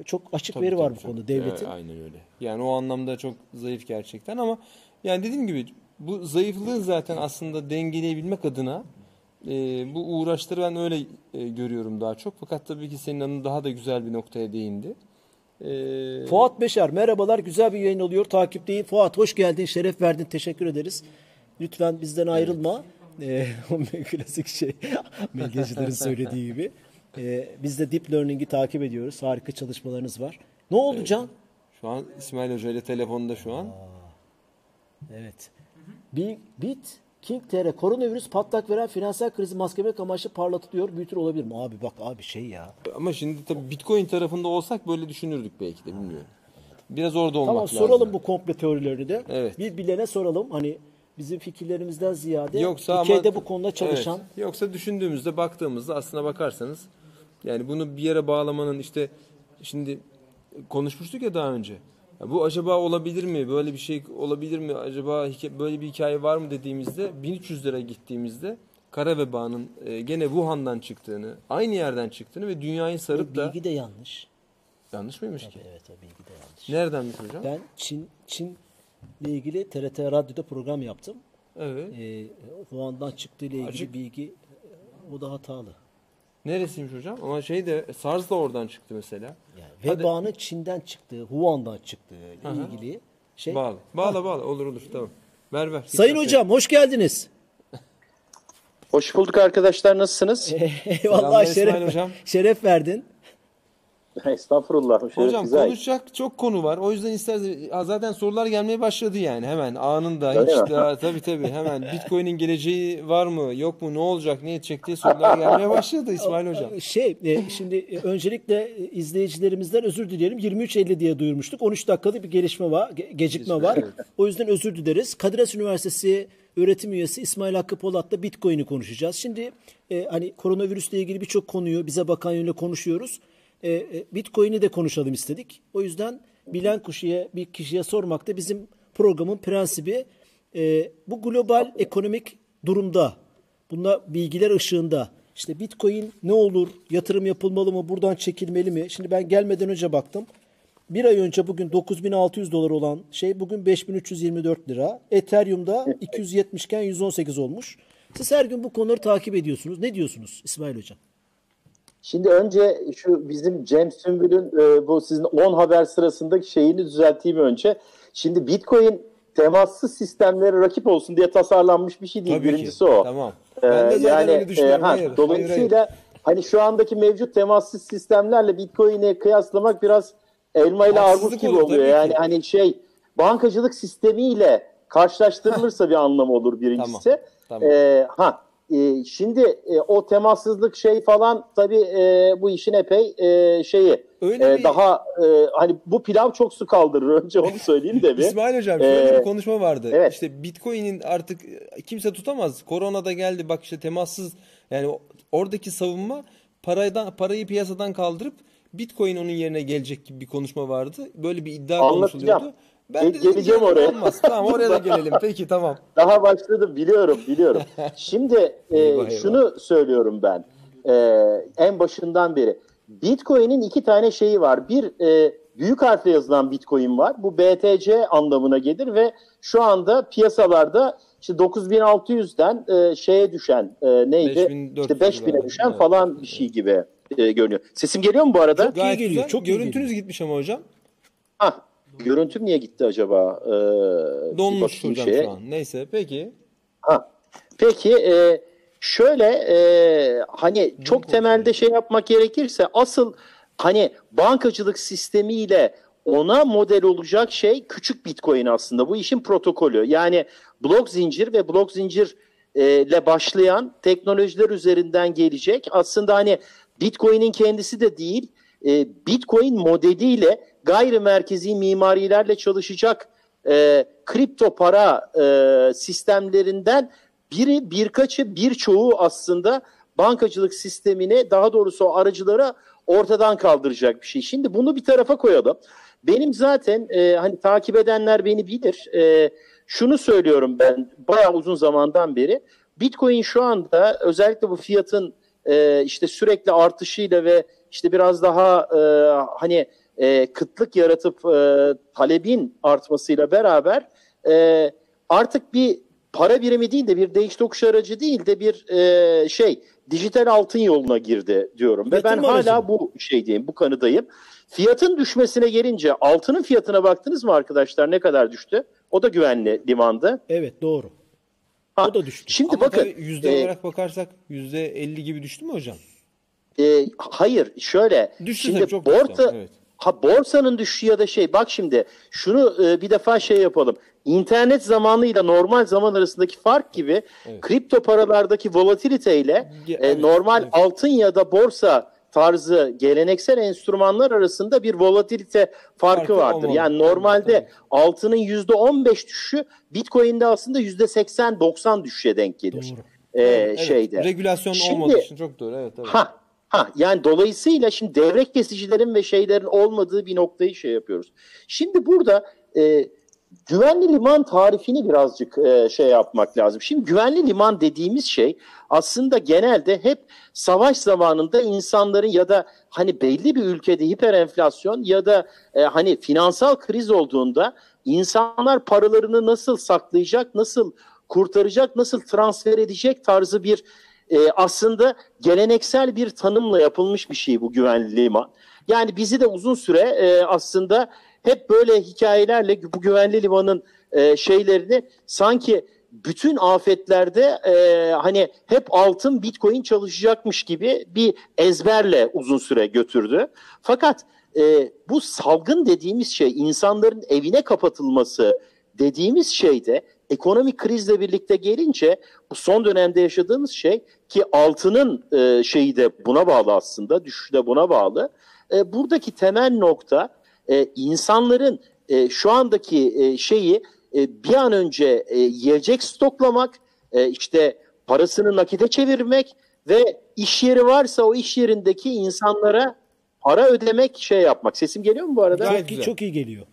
Çok açık Tabii, veri var tabii, bu tabii. konuda devletin. Evet, aynen öyle. Yani o anlamda çok zayıf gerçekten ama yani dediğim gibi bu zayıflığı zaten aslında dengeleyebilmek adına e, bu uğraşları ben öyle e, görüyorum daha çok. Fakat tabii ki senin hanım daha da güzel bir noktaya değindi. E, Fuat Beşer merhabalar. Güzel bir yayın oluyor. Takipteyim. Fuat hoş geldin. Şeref verdin. Teşekkür ederiz. Lütfen bizden ayrılma. Ee, o klasik şey medyacıların söylediği gibi. Ee, biz de Deep Learning'i takip ediyoruz. Harika çalışmalarınız var. Ne oldu Can? Şu an İsmail Hoca ile telefonda şu an. Evet. Bit King TR koronavirüs patlak veren finansal krizi maskelemek amaçlı parlatılıyor. Büyütür olabilir mi? Abi bak abi şey ya. Ama şimdi tabii Bitcoin tarafında olsak böyle düşünürdük belki de bilmiyorum. Biraz orada olmak Tamam lazım. soralım bu komple teorilerini de. Evet. Bir bilene soralım. Hani bizim fikirlerimizden ziyade Yoksa ülkede ama bu konuda çalışan Evet. Yoksa düşündüğümüzde baktığımızda aslına bakarsanız yani bunu bir yere bağlamanın işte şimdi konuşmuştuk ya daha önce. Bu acaba olabilir mi? Böyle bir şey olabilir mi? Acaba böyle bir hikaye var mı dediğimizde 1300 lira gittiğimizde kara vebanın e, gene Wuhan'dan çıktığını, aynı yerden çıktığını ve dünyayı sarıp da bilgi de yanlış. yanlış mıymış ki? Evet o bilgi de yanlış. Neredenmiş hocam? Ben Çin Çin'le ilgili TRT Radyo'da program yaptım. Evet. Ee, Wuhan'dan çıktığı ile ilgili Açık. bilgi e, o da hatalı. Neresiymiş hocam? Ama şey de SARS da oradan çıktı mesela. Yani Hadi. vebanın Çin'den çıktığı, Wuhan'dan çıktığı ile ilgili şey. Bağla. Bağla bağla. Olur olur. Tamam. Ver ver. Sayın hocam hoş geldiniz. Hoş bulduk arkadaşlar nasılsınız? Eyvallah Selamlar şeref, hocam. şeref verdin. Estağfurullah. Hocam ait. konuşacak çok konu var. O yüzden isterseniz zaten sorular gelmeye başladı yani hemen anında Öyle hiç mi? daha tabii tabii hemen Bitcoin'in geleceği var mı yok mu ne olacak ne edecek diye sorular gelmeye başladı İsmail hocam. Şey e, şimdi e, öncelikle e, izleyicilerimizden özür dileyelim. 23.50 diye duyurmuştuk. 13 dakikada bir gelişme var, ge- gecikme var. O yüzden özür dileriz. Kadir Has Üniversitesi öğretim üyesi İsmail Hakkı Polat'la Bitcoin'i konuşacağız. Şimdi e, hani koronavirüsle ilgili birçok konuyu bize bakan yönle konuşuyoruz. E, e, Bitcoin'i de konuşalım istedik. O yüzden bilen kişiye bir kişiye sormak da bizim programın prensibi. E, bu global ekonomik durumda Bunlar bilgiler ışığında. İşte Bitcoin ne olur? Yatırım yapılmalı mı? Buradan çekilmeli mi? Şimdi ben gelmeden önce baktım. Bir ay önce bugün 9600 dolar olan şey bugün 5324 lira. Ethereum'da 270 iken 118 olmuş. Siz her gün bu konuları takip ediyorsunuz. Ne diyorsunuz İsmail Hocam? Şimdi önce şu bizim Cem Sümbül'ün e, bu sizin 10 haber sırasındaki şeyini düzelteyim önce. Şimdi Bitcoin temassız sistemlere rakip olsun diye tasarlanmış bir şey değil. Tabii ki. Birincisi o. Tamam. Ee, Ben de zaten öyle düşünüyorum. ha, Hayır, hayır, dolayısıyla hani şu andaki mevcut temassız sistemlerle Bitcoin'i kıyaslamak biraz elma ile armut gibi olur, oluyor. Yani ki. hani şey bankacılık sistemiyle karşılaştırılırsa bir anlamı olur birincisi. Tamam, tamam. Ee, ha e, şimdi e, o temassızlık şey falan tabii e, bu işin epey e, şeyi Öyle e, bir- daha e, hani bu pilav çok su kaldırır önce onu söyleyeyim de bir. İsmail hocam şöyle Ee, bir konuşma vardı. evet. İşte Bitcoin'in artık e, kimse tutamaz. Korona da geldi bak işte temassız yani oradaki savunma paradan parayı piyasadan kaldırıp Bitcoin onun yerine gelecek gibi bir konuşma vardı. Böyle bir iddia Anlatacağım. konuşuluyordu. Ben Ge- geleceğim oraya. Olmaz. Tamam oraya da gelelim. Peki tamam. Daha başladım biliyorum biliyorum. Şimdi e, Eyvah, eyvah. şunu söylüyorum ben e, en başından beri. Bitcoin'in iki tane şeyi var. Bir e, büyük harfle yazılan Bitcoin var. Bu BTC anlamına gelir ve şu anda piyasalarda işte 9600'den e, şeye düşen e, neydi? 5400 İşte 5000'e galiba. düşen Evet. falan bir şey gibi e, görünüyor. Sesim geliyor mu bu arada? Çok iyi Gayet geliyor, çok iyi Görüntünüz geliyor. gitmiş ama hocam. Hah, görüntüm niye gitti acaba? E, bir Donmuş hocam şeye. şu an. Neyse peki. Ha. Peki e, şöyle e, hani çok temelde şey yapmak gerekirse asıl hani bankacılık sistemiyle ona model olacak şey küçük Bitcoin aslında. Bu işin protokolü. Yani blok zincir ve blok zincir e, ile başlayan teknolojiler üzerinden gelecek. Aslında hani Bitcoin'in kendisi de değil, e, Bitcoin modeliyle gayrimerkezi mimarilerle çalışacak e, kripto para e, sistemlerinden biri birkaçı birçoğu aslında bankacılık sistemine daha doğrusu o aracılara ortadan kaldıracak bir şey. Şimdi bunu bir tarafa koyalım. Benim zaten e, hani takip edenler beni bilir. E, şunu söylüyorum ben bayağı uzun zamandan beri. Bitcoin şu anda özellikle bu fiyatın e, işte sürekli artışıyla ve işte biraz daha e, hani e, kıtlık yaratıp e, talebin artmasıyla beraber e, artık bir para birimi değil de bir değiş tokuş aracı değil de bir e, şey dijital altın yoluna girdi diyorum. Ve ben hala bu şeydeyim, bu kanıdayım. Fiyatın düşmesine gelince altının fiyatına baktınız mı arkadaşlar ne kadar düştü? O da güvenli limandı. Evet doğru. Ha, O da düştü. Şimdi Ama bakın yüzde e, olarak bakarsak yüzde 50 gibi düştü mü hocam? e, hayır şöyle Düştü şimdi borsa evet. Ha borsanın düşüşü ya da şey bak şimdi şunu e, bir defa şey yapalım. İnternet zamanıyla normal zaman arasındaki fark gibi Evet. kripto paralardaki volatilite ile Ya, e, evet, normal evet. altın ya da borsa tarzı geleneksel enstrümanlar arasında bir volatilite farkı, Farkı vardır. olmalı. Yani normalde Tabii. altının %15 düşüşü Bitcoin'de aslında %80-90 düşüşe denk gelir. Doğru. E, Evet, şeyde. Regülasyon Şimdi- olmadığı için çok doğru. Evet, evet. Ha, ha yani dolayısıyla şimdi devre kesicilerin ve şeylerin olmadığı bir noktayı şey yapıyoruz. Şimdi burada e, güvenli liman tarifini birazcık e, şey yapmak lazım. Şimdi güvenli liman dediğimiz şey aslında genelde hep savaş zamanında insanların ya da hani belli bir ülkede hiperenflasyon ya da e, hani finansal kriz olduğunda insanlar paralarını nasıl saklayacak, nasıl kurtaracak, nasıl transfer edecek tarzı bir e, aslında geleneksel bir tanımla yapılmış bir şey bu güvenli liman. Yani bizi de uzun süre e, aslında hep böyle hikayelerle bu güvenli limanın e, şeylerini sanki bütün afetlerde e, hani hep altın bitcoin çalışacakmış gibi bir ezberle uzun süre götürdü. Fakat e, bu salgın dediğimiz şey insanların evine kapatılması dediğimiz şeyde ekonomik krizle birlikte gelince bu son dönemde yaşadığımız şey ki altının e, şeyi de buna bağlı aslında düşüşü de buna bağlı. E, buradaki temel nokta e, insanların e, şu andaki e, şeyi e, bir an önce e, yiyecek stoklamak, e, işte parasını nakite çevirmek ve iş yeri varsa o iş yerindeki insanlara para ödemek şey yapmak. Sesim geliyor mu bu arada? Gayet Çok iyi, güzel. çok iyi geliyor.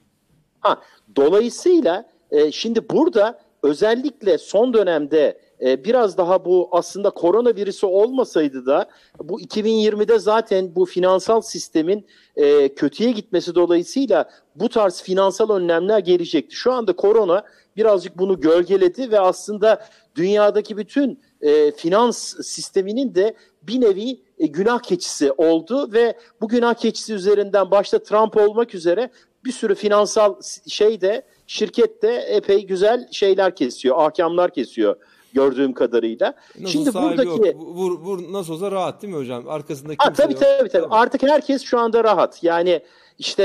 Ha, dolayısıyla e, şimdi burada özellikle son dönemde e, biraz daha bu aslında koronavirüsü olmasaydı da bu 2020'de zaten bu finansal sistemin e, kötüye gitmesi dolayısıyla bu tarz finansal önlemler gelecekti. Şu anda korona birazcık bunu gölgeledi ve aslında dünyadaki bütün e, finans sisteminin de bir nevi e, günah keçisi oldu ve bu günah keçisi üzerinden başta Trump olmak üzere bir sürü finansal şeyde şirkette epey güzel şeyler kesiyor, ahkamlar kesiyor gördüğüm kadarıyla. Nasıl Şimdi buradaki yok. Vur, vur nasıl olsa rahat değil mi hocam? Arkasında Ha, kimse tabii, yok. tabii tabii artık herkes şu anda rahat. Yani işte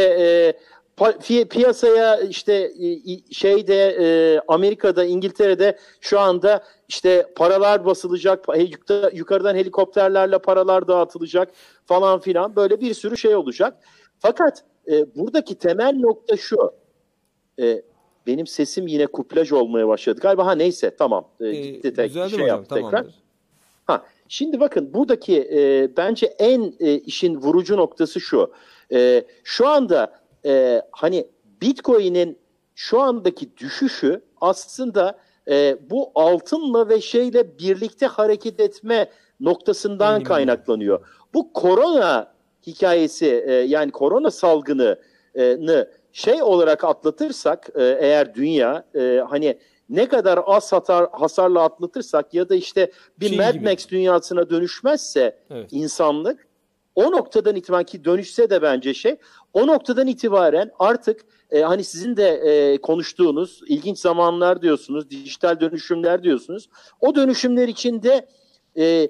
e, piyasaya işte e, şeyde e, Amerika'da İngiltere'de şu anda işte paralar basılacak yukarıdan helikopterlerle paralar dağıtılacak falan filan böyle bir sürü şey olacak. Fakat e, buradaki temel nokta şu. E, benim sesim yine kuplaj olmaya başladı. Galiba ha neyse tamam. E, Ee, gitti tek şey hocam? yaptı tekrar. Tamamdır. Ha, şimdi bakın buradaki e, bence en e, işin vurucu noktası şu. E, şu anda e, hani Bitcoin'in şu andaki düşüşü aslında e, bu altınla ve şeyle birlikte hareket etme noktasından Benim kaynaklanıyor. Bu korona hikayesi e, yani korona salgını şey olarak atlatırsak e, eğer dünya e, hani ne kadar az hasar, hasarla atlatırsak ya da işte bir Çin Mad gibi. Max dünyasına dönüşmezse Evet. insanlık o noktadan itibaren ki dönüşse de bence şey o noktadan itibaren artık e, hani sizin de e, konuştuğunuz ilginç zamanlar diyorsunuz, dijital dönüşümler diyorsunuz. O dönüşümler içinde e,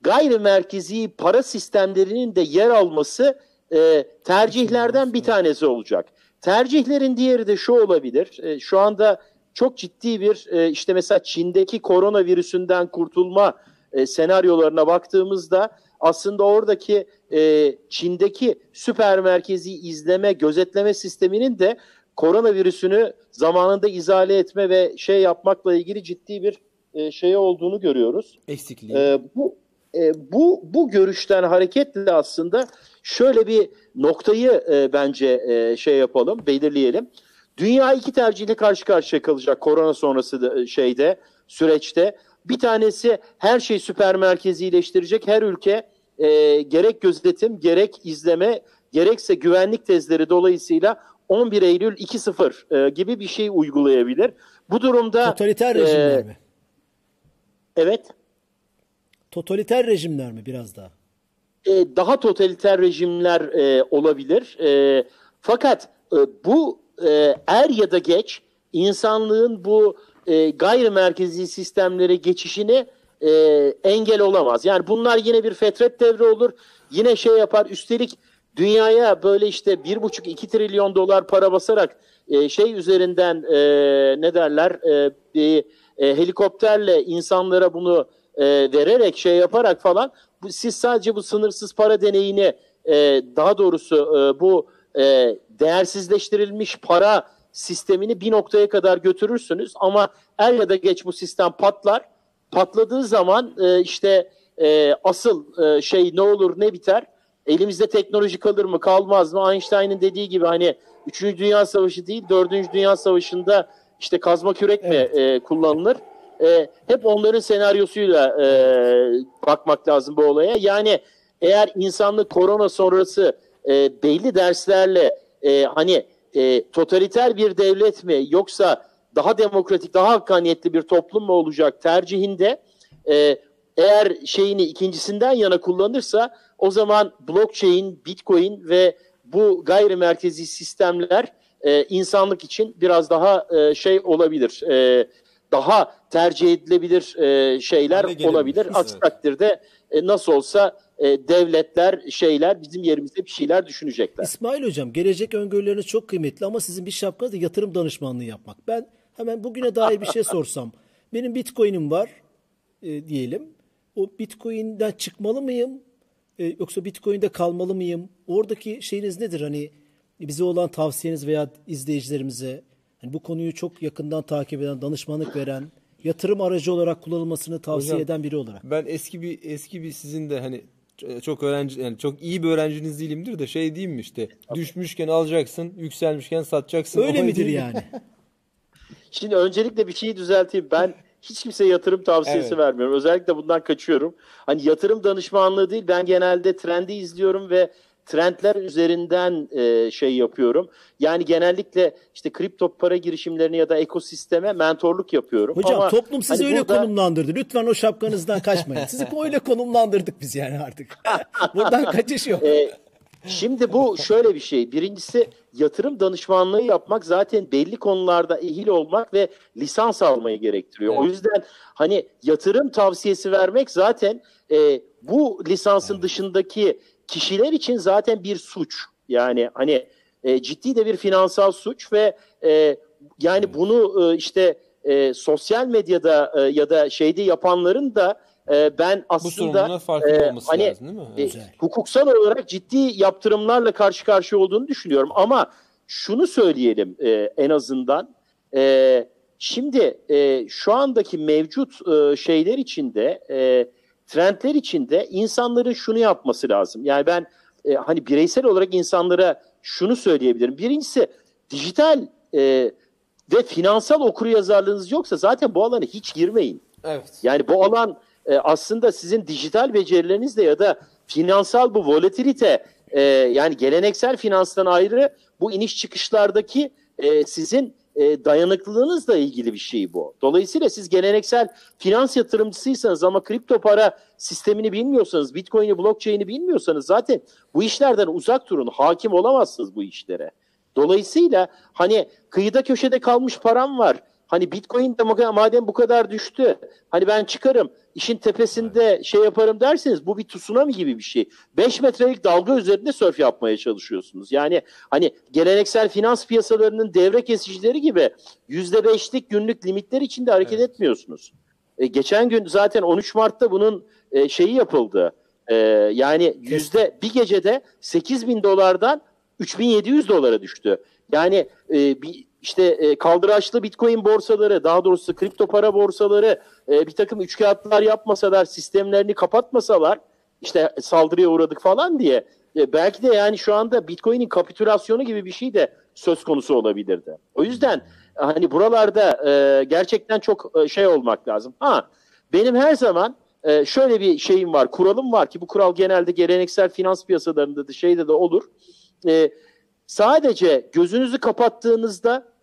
gayrimerkezi para sistemlerinin de yer alması e, tercihlerden bir tanesi olacak. Tercihlerin diğeri de şu olabilir. E, şu anda çok ciddi bir e, işte mesela Çin'deki koronavirüsünden kurtulma e, senaryolarına baktığımızda aslında oradaki e, Çin'deki süper merkezi izleme, gözetleme sisteminin de koronavirüsünü zamanında izale etme ve şey yapmakla ilgili ciddi bir e, şey olduğunu görüyoruz. Eksikliği. E, bu e, bu bu görüşten hareketle aslında şöyle bir noktayı e, bence e, şey yapalım, belirleyelim. Dünya iki tercihle karşı karşıya kalacak korona sonrası da, e, şeyde süreçte. Bir tanesi her şey süper merkezileştirecek. Her ülke e, gerek gözetim, gerek izleme, gerekse güvenlik tezleri dolayısıyla 11 Eylül 2.0 e, gibi bir şey uygulayabilir. Bu durumda Totaliter e, rejimler mi? evet Totaliter rejimler mi biraz daha? E, daha totaliter rejimler e, olabilir. E, fakat e, bu e, er ya da geç insanlığın bu e, gayrimerkezi sistemlere geçişini e, engel olamaz. Yani bunlar yine bir fetret devri olur. Yine şey yapar. Üstelik dünyaya böyle işte bir buçuk iki trilyon dolar para basarak e, şey üzerinden e, ne derler e, e, helikopterle insanlara bunu e, vererek şey yaparak falan bu, siz sadece bu sınırsız para deneyini e, daha doğrusu e, bu e, değersizleştirilmiş para sistemini bir noktaya kadar götürürsünüz ama er ya da geç bu sistem patlar. Patladığı zaman e, işte e, asıl e, şey ne olur ne biter elimizde teknoloji kalır mı kalmaz mı Einstein'ın dediği gibi hani 3. Dünya Savaşı değil 4. Dünya Savaşı'nda işte kazma kürek evet. mi e, kullanılır? E, hep onların senaryosuyla e, bakmak lazım bu olaya. Yani eğer insanlık korona sonrası e, belli derslerle e, hani e, totaliter bir devlet mi yoksa daha demokratik, daha hakkaniyetli bir toplum mu olacak tercihinde e, eğer şeyini ikincisinden yana kullanırsa o zaman blockchain, bitcoin ve bu gayrimerkezi sistemler e, insanlık için biraz daha e, şey olabilir. E, daha tercih edilebilir e, şeyler olabilir. Aksi evet. takdirde e, nasıl olsa e, devletler, şeyler bizim yerimizde bir şeyler düşünecekler. İsmail Hocam gelecek öngörüleriniz çok kıymetli ama sizin bir şapkanız da yatırım danışmanlığı yapmak. Ben hemen bugüne dair bir şey sorsam. Benim bitcoin'im var e, diyelim. O bitcoin'den çıkmalı mıyım? E, yoksa bitcoin'de kalmalı mıyım? Oradaki şeyiniz nedir? Hani bize olan tavsiyeniz veya izleyicilerimize bu konuyu çok yakından takip eden, danışmanlık veren, yatırım aracı olarak kullanılmasını tavsiye Hocam, eden biri olarak. Ben eski bir eski bir sizin de hani çok öğrenci yani çok iyi bir öğrenciniz değilimdir de şey diyeyim mi işte düşmüşken alacaksın, yükselmişken satacaksın. Öyle midir yani? Şimdi öncelikle bir şeyi düzelteyim. Ben hiç kimseye yatırım tavsiyesi evet. vermiyorum. Özellikle bundan kaçıyorum. Hani yatırım danışmanlığı değil ben genelde trendi izliyorum ve trendler üzerinden e, şey yapıyorum. Yani genellikle işte kripto para girişimlerine ya da ekosisteme mentorluk yapıyorum. Hocam Ama toplum sizi hani öyle burada... konumlandırdı. Lütfen o şapkanızdan kaçmayın. Sizi öyle konumlandırdık biz yani artık. Buradan kaçış yok. E, Şimdi bu şöyle bir şey. Birincisi yatırım danışmanlığı yapmak zaten belli konularda ehil olmak ve lisans almayı gerektiriyor. Evet. O yüzden hani yatırım tavsiyesi vermek zaten e, bu lisansın dışındaki kişiler için zaten bir suç. Yani hani e, ciddi de bir finansal suç ve e, yani bunu e, işte e, sosyal medyada e, ya da şeyde yapanların da e, ben aslında e, hani lazım, değil mi? E, hukuksal olarak ciddi yaptırımlarla karşı karşıya olduğunu düşünüyorum. Ama şunu söyleyelim e, en azından. E, şimdi e, şu andaki mevcut e, şeyler içinde, e, trendler içinde insanların şunu yapması lazım. Yani ben e, hani bireysel olarak insanlara şunu söyleyebilirim. Birincisi dijital e, ve finansal okuryazarlığınız yoksa zaten bu alana hiç girmeyin. Evet. Yani bu alan e, aslında sizin dijital becerilerinizle ya da finansal bu volatilite e, yani geleneksel finanstan ayrı bu iniş çıkışlardaki e, sizin e, dayanıklılığınızla ilgili bir şey bu. Dolayısıyla siz geleneksel finans yatırımcısıysanız ama kripto para sistemini bilmiyorsanız, bitcoin'i, blockchain'i bilmiyorsanız zaten bu işlerden uzak durun. Hakim olamazsınız bu işlere. Dolayısıyla hani kıyıda köşede kalmış param var. Hani bitcoin de madem bu kadar düştü. Hani ben çıkarım işin tepesinde şey yaparım derseniz bu bir tsunami gibi bir şey. 5 metrelik dalga üzerinde sörf yapmaya çalışıyorsunuz. Yani hani geleneksel finans piyasalarının devre kesicileri gibi %5'lik günlük limitler içinde hareket evet. etmiyorsunuz. E, geçen gün zaten 13 Mart'ta bunun e, şeyi yapıldı. E, yani yüzde bir gecede 8 bin dolardan 3700 dolara düştü. Yani e, bir işte e, kaldıraçlı bitcoin borsaları, daha doğrusu kripto para borsaları e, bir takım üçkağıtlar yapmasalar, sistemlerini kapatmasalar, işte saldırıya uğradık falan diye e, belki de yani şu anda bitcoin'in kapitülasyonu gibi bir şey de söz konusu olabilirdi. O yüzden hani buralarda e, gerçekten çok e, şey olmak lazım. Ha benim her zaman e, şöyle bir şeyim var, kuralım var ki bu kural genelde geleneksel finans piyasalarında da şeyde de olur. E, sadece gözünüzü kapattığınızda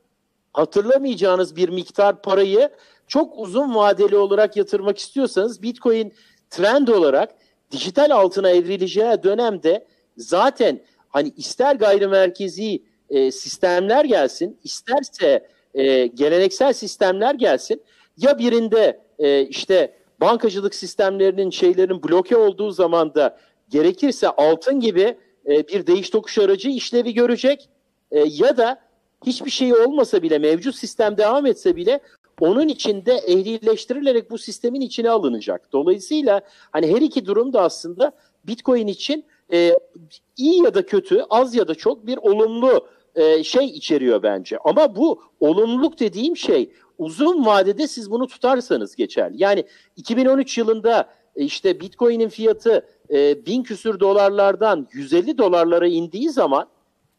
hatırlamayacağınız bir miktar parayı çok uzun vadeli olarak yatırmak istiyorsanız Bitcoin trend olarak dijital altına evrileceği dönemde zaten hani ister gayrimerkezi e, sistemler gelsin, isterse e, geleneksel sistemler gelsin ya birinde e, işte bankacılık sistemlerinin şeylerin bloke olduğu zaman da gerekirse altın gibi e, bir değiş tokuş aracı işlevi görecek E, ya da hiçbir şey olmasa bile mevcut sistem devam etse bile onun içinde ehlileştirilerek bu sistemin içine alınacak. Dolayısıyla hani her iki durum da aslında Bitcoin için e, iyi ya da kötü, az ya da çok bir olumlu e, şey içeriyor bence. Ama bu olumluluk dediğim şey uzun vadede siz bunu tutarsanız geçerli. Yani 2013 yılında e, işte Bitcoin'in fiyatı e, bin küsür dolarlardan 150 dolarlara indiği zaman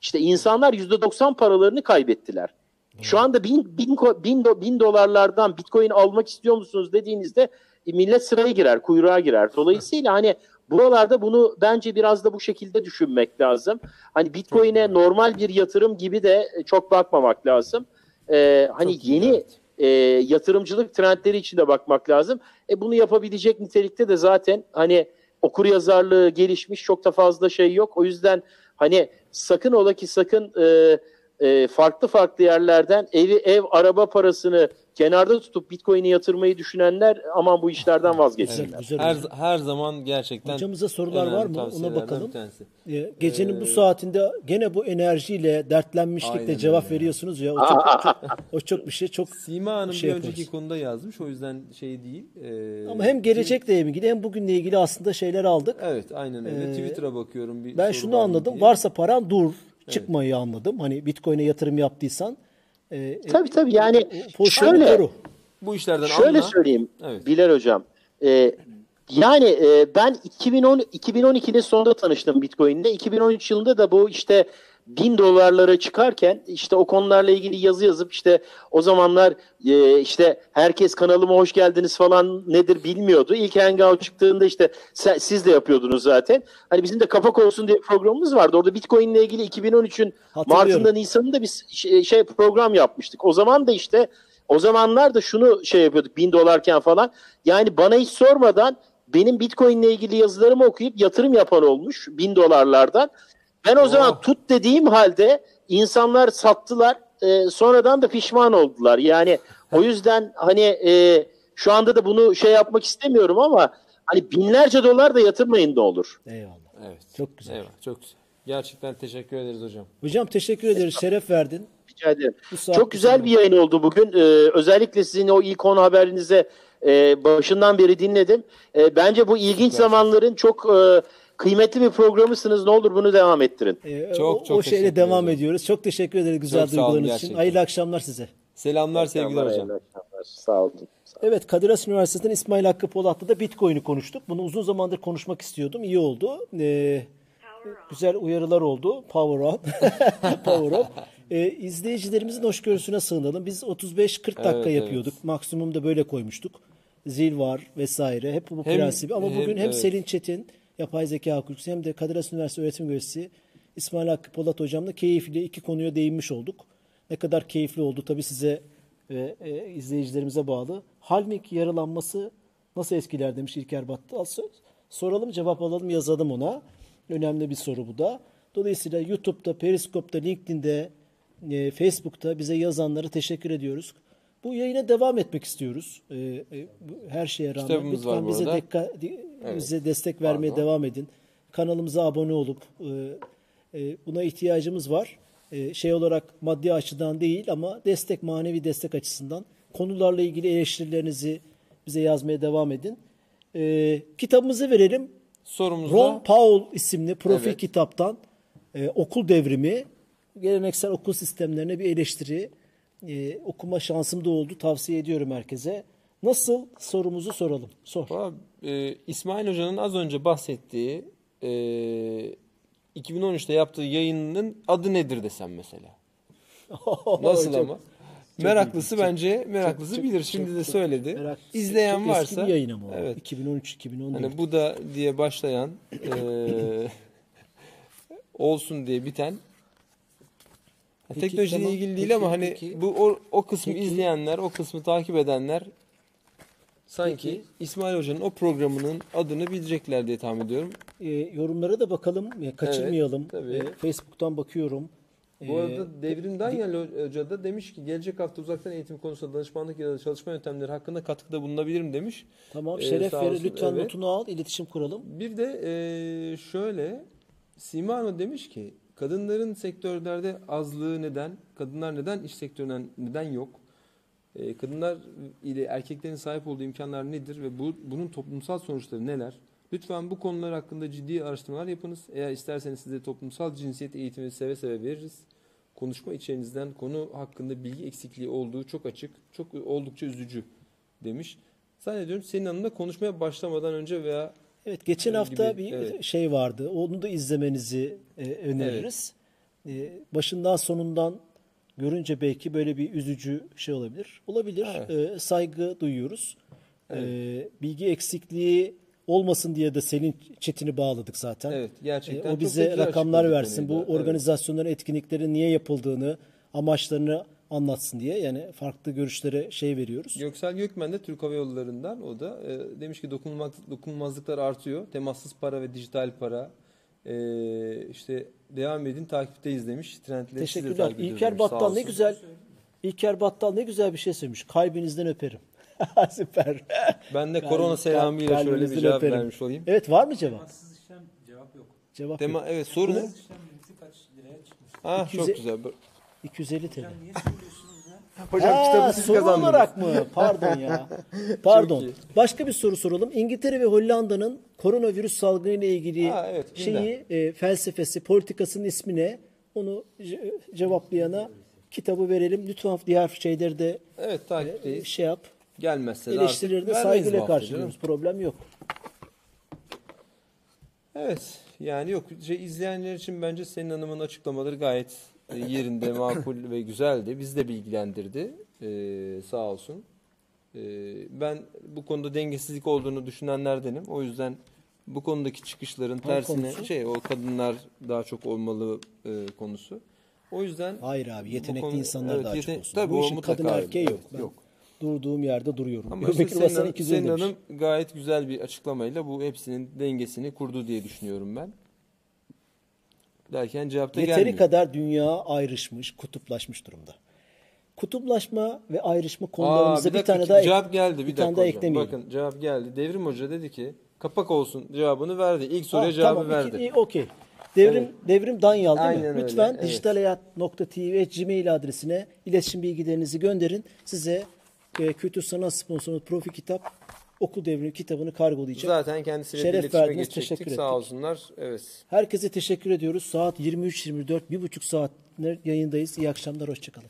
işte insanlar %90 paralarını kaybettiler. Şu anda bin, bin, bin, do- bin dolarlardan Bitcoin almak istiyor musunuz dediğinizde e, millet sıraya girer, kuyruğa girer. Dolayısıyla hani buralarda bunu bence biraz da bu şekilde düşünmek lazım. Hani Bitcoin'e normal bir yatırım gibi de e, çok bakmamak lazım. Ee, hani yeni e, yatırımcılık trendleri içinde bakmak lazım. E bunu yapabilecek nitelikte de zaten hani okur yazarlığı gelişmiş çok da fazla şey yok. O yüzden hani sakın ola ki sakın e, e, farklı farklı yerlerden evi ev araba parasını kenarda tutup Bitcoin'i yatırmayı düşünenler aman bu işlerden vazgeçsinler. Güzel Her, her zaman gerçekten Hocamıza sorular var mı? Ona bakalım. Ee, Gecenin bu Ee, saatinde gene bu enerjiyle, dertlenmişlikle cevap öyle. veriyorsunuz ya. O çok, çok- o çok bir şey. Çok Sima Hanım şey bir yaparız. önceki konuda yazmış. O yüzden şey değil. Ee, ama hem gelecekle ilgili hem bugünle ilgili aslında şeyler aldık. Evet aynen öyle. Ee, Twitter'a bakıyorum. Bir Ben şunu anladım. diye. Varsa paran dur. Çıkmayı anladım. Hani Bitcoin'e yatırım yaptıysan e, e, Tabii tabii yani şöyle. Bu işlerden Şöyle anla. söyleyeyim Evet. Bilal Hocam. Ee, yani e, ben 2010 2012'nin sonunda tanıştım Bitcoin'le. 2013 yılında da bu işte bin dolarlara çıkarken işte o konularla ilgili yazı yazıp işte o zamanlar e, işte herkes kanalıma hoş geldiniz falan nedir bilmiyordu. İlk Hangout çıktığında işte se- siz de yapıyordunuz zaten. Hani bizim de kapak olsun diye programımız vardı. Orada Bitcoin ile ilgili 2013'ün Hatırlıyorum. Mart'ında Nisan'ında biz şey, şey program yapmıştık. O zaman da işte o zamanlar da şunu şey yapıyorduk bin dolarken falan. Yani bana hiç sormadan benim Bitcoin ile ilgili yazılarımı okuyup yatırım yapan olmuş bin dolarlardan. Ben o zaman Oh. tut dediğim halde insanlar sattılar. e, sonradan da pişman oldular. Yani o yüzden hani e, şu anda da bunu şey yapmak istemiyorum ama hani binlerce dolar da yatırmayın ne olur. Eyvallah. Evet. Çok güzel. Eyvallah, çok güzel. Gerçekten teşekkür ederiz hocam. Hocam teşekkür ederiz. Şeref verdin. Rica ederim. Çok güzel bir yayın oldu bugün. Ee, özellikle sizin o ilk konu haberinize e, başından beri dinledim. E, bence bu ilginç zamanların çok e, kıymetli bir programısınız. Ne olur bunu devam ettirin. Ee, Çok, o, çok o şeyle devam ederim. ediyoruz. Çok teşekkür ederiz güzel Çok sağ olun duygularınız için. gerçekten. Hayırlı akşamlar size. Selamlar sevgiler hocam. Sağ olun. Evet Kadir Has Üniversitesi'nden İsmail Hakkı Polat'la da Bitcoin'i konuştuk. Bunu uzun zamandır konuşmak istiyordum. İyi oldu. Ee, güzel uyarılar oldu. Power on. Power on. Ee, izleyicilerimizin hoşgörüsüne sığınalım. Biz 35-40 dakika Evet, evet. yapıyorduk. Maksimum da böyle koymuştuk. Zil var vesaire. Hep bu Hem- prensibi. Ama hem- bugün hem evet. Selin Çetin, yapay zeka hukukçusu hem de Kadir Has Üniversitesi öğretim görevlisi İsmail Hakkı Polat hocamla keyifli iki konuya değinmiş olduk. Ne kadar keyifli oldu tabii size ve e, izleyicilerimize bağlı. Halmik yaralanması nasıl etkiler demiş İlker Battal. Soralım cevap alalım yazalım ona. Önemli bir soru bu da. Dolayısıyla YouTube'da, Periskop'ta, LinkedIn'de, e, Facebook'ta bize yazanlara teşekkür ediyoruz. Bu yayına devam etmek istiyoruz. E, e, bu- her şeye rağmen. Kitabımız Lütfen bize, dekka- Evet. bize destek vermeye Pardon. devam edin. Kanalımıza abone olup e, e, buna ihtiyacımız var. E, şey olarak maddi açıdan değil ama destek, manevi destek açısından konularla ilgili eleştirilerinizi bize yazmaya devam edin. E, kitabımızı verelim. Sorumuzda Ron Paul isimli profil Evet. kitaptan e, okul devrimi, geleneksel okul sistemlerine bir eleştiri e, okuma şansım da oldu. Tavsiye ediyorum herkese. Nasıl sorumuzu soralım. Sor. Valla, e, İsmail Hoca'nın az önce bahsettiği e, 2013'te yaptığı yayının adı nedir desem mesela. Nasıl Çok- ama? Meraklısı bence meraklısı bilir. Şimdi de söyledi. Merak- İzleyen çok varsa eski bir yayın ama evet. 2013-2014. Hani bu da diye başlayan e, olsun diye biten Peki, teknolojiyle tamam. ilgili değil Peki, ama hani peki. bu o, o kısmı Peki. izleyenler, o kısmı takip edenler sanki Peki. İsmail Hoca'nın o programının adını bilecekler diye tahmin ediyorum. E, yorumlara da bakalım. Ya, kaçırmayalım. Evet, tabii. E, Facebook'tan bakıyorum. Bu E, arada Devrim Danyal Hoca da demiş ki gelecek hafta uzaktan eğitim konusunda danışmanlık ya da çalışma yöntemleri hakkında katkıda bulunabilirim demiş. Tamam Ee, şeref verir. olsun, Lütfen evet. notunu al. iletişim kuralım. Bir de eee, şöyle Sima Hanım demiş ki kadınların sektörlerde azlığı neden? Kadınlar neden iş sektöründen neden yok? Ee, kadınlar ile erkeklerin sahip olduğu imkanlar nedir ve bu bunun toplumsal sonuçları neler? Lütfen bu konular hakkında ciddi araştırmalar yapınız. Eğer isterseniz size toplumsal cinsiyet eğitimi seve seve veririz. Konuşma içerinizden konu hakkında bilgi eksikliği olduğu çok açık, çok oldukça üzücü demiş. Zannediyorum senin hanımla konuşmaya başlamadan önce veya Evet geçen Öyle hafta gibi, bir evet. şey vardı. Onu da izlemenizi e, öneririz. E, başından sonundan görünce belki böyle bir üzücü şey olabilir. Olabilir. E, saygı duyuyoruz. E, bilgi eksikliği olmasın diye de Selin Çetin'i bağladık zaten. Evet, gerçekten E, o bize rakamlar versin. Bu da. Evet. organizasyonların, etkinliklerin niye yapıldığını, amaçlarını anlatsın diye. Yani farklı görüşlere şey veriyoruz. Göksel Gökmen de Türk Hava Yolları'ndan o da e, demiş ki dokunulmaz, dokunulmazlıklar artıyor. Temassız para ve dijital para. E, işte devam edin takipteyiz demiş. Trendleri de Teşekkürler. takip ediyoruz İlker Battal ne güzel. İlker Battal ne güzel bir şey söylemiş. Kalbinizden öperim. Süper. Ben de Kalb- korona selamıyla şöyle bir cevap öperim. vermiş olayım. Evet var mı cevap? Temassız işlem cevap yok. Cevap Tema, yok. evet soru ne? Temassız işlem limiti kaç liraya çıkmış? Ah çok 200 güzel. 250 TL. Hocam Ha, kitabı siz soru kazandınız. olarak mı? Pardon ya. Pardon. Başka bir soru soralım. İngiltere ve Hollanda'nın koronavirüs salgını ile ilgili Ha, evet, şeyi, e, felsefesi, politikasının ismi ne? Onu ce- cevaplayana kitabı verelim. Lütfen diğer şeyleri de Evet e, takipteyiz. şey yap. Gelmezse de Eleştirilerini artık vermeyiz bu saygıyla hafta karşılıyoruz. Problem yok. Evet yani yok şey, izleyenler için bence senin hanımın açıklamaları gayet e, yerinde makul ve güzeldi. Bizi de bilgilendirdi Ee, sağ olsun. Ee, ben bu konuda dengesizlik olduğunu düşünenlerdenim. O yüzden bu konudaki çıkışların tersine konusu? şey o kadınlar daha çok olmalı e, konusu. O yüzden Hayır abi yetenekli konu- insanlar evet, daha yeten- çok olsun. Tabii Bu işin kadın erkeği yok. Ben yok. durduğum yerde duruyorum. Ama işte 250 senin demiş. hanım gayet güzel bir açıklamayla bu hepsinin dengesini kurdu diye düşünüyorum ben. Derken cevap da Yeteri gelmiyor. kadar dünya ayrışmış, kutuplaşmış durumda. Kutuplaşma ve ayrışma Aa, konularımıza bir, dakika, tane daha ek- cevap geldi bir, bir tane daha eklemeyelim. Bakın cevap geldi. Devrim Hoca dedi ki kapak olsun cevabını verdi. İlk soruya Ha, cevabı tamam, verdi. okey. Devrim Evet. Devrim Danyal değil Aynen mi? öyle, Lütfen evet. dijitalhayat.tv@gmail adresine iletişim bilgilerinizi gönderin. Size e, Kültür Sanat Sponsoru Profi Kitap Okul Devrimi kitabını kargolayacak. Zaten kendisiyle Şeref iletişime verdiniz, geçecektik. teşekkür Sağ ettik. olsunlar. Evet. Herkese teşekkür ediyoruz. Saat 23.24, bir buçuk saat yayındayız. İyi akşamlar, hoşçakalın.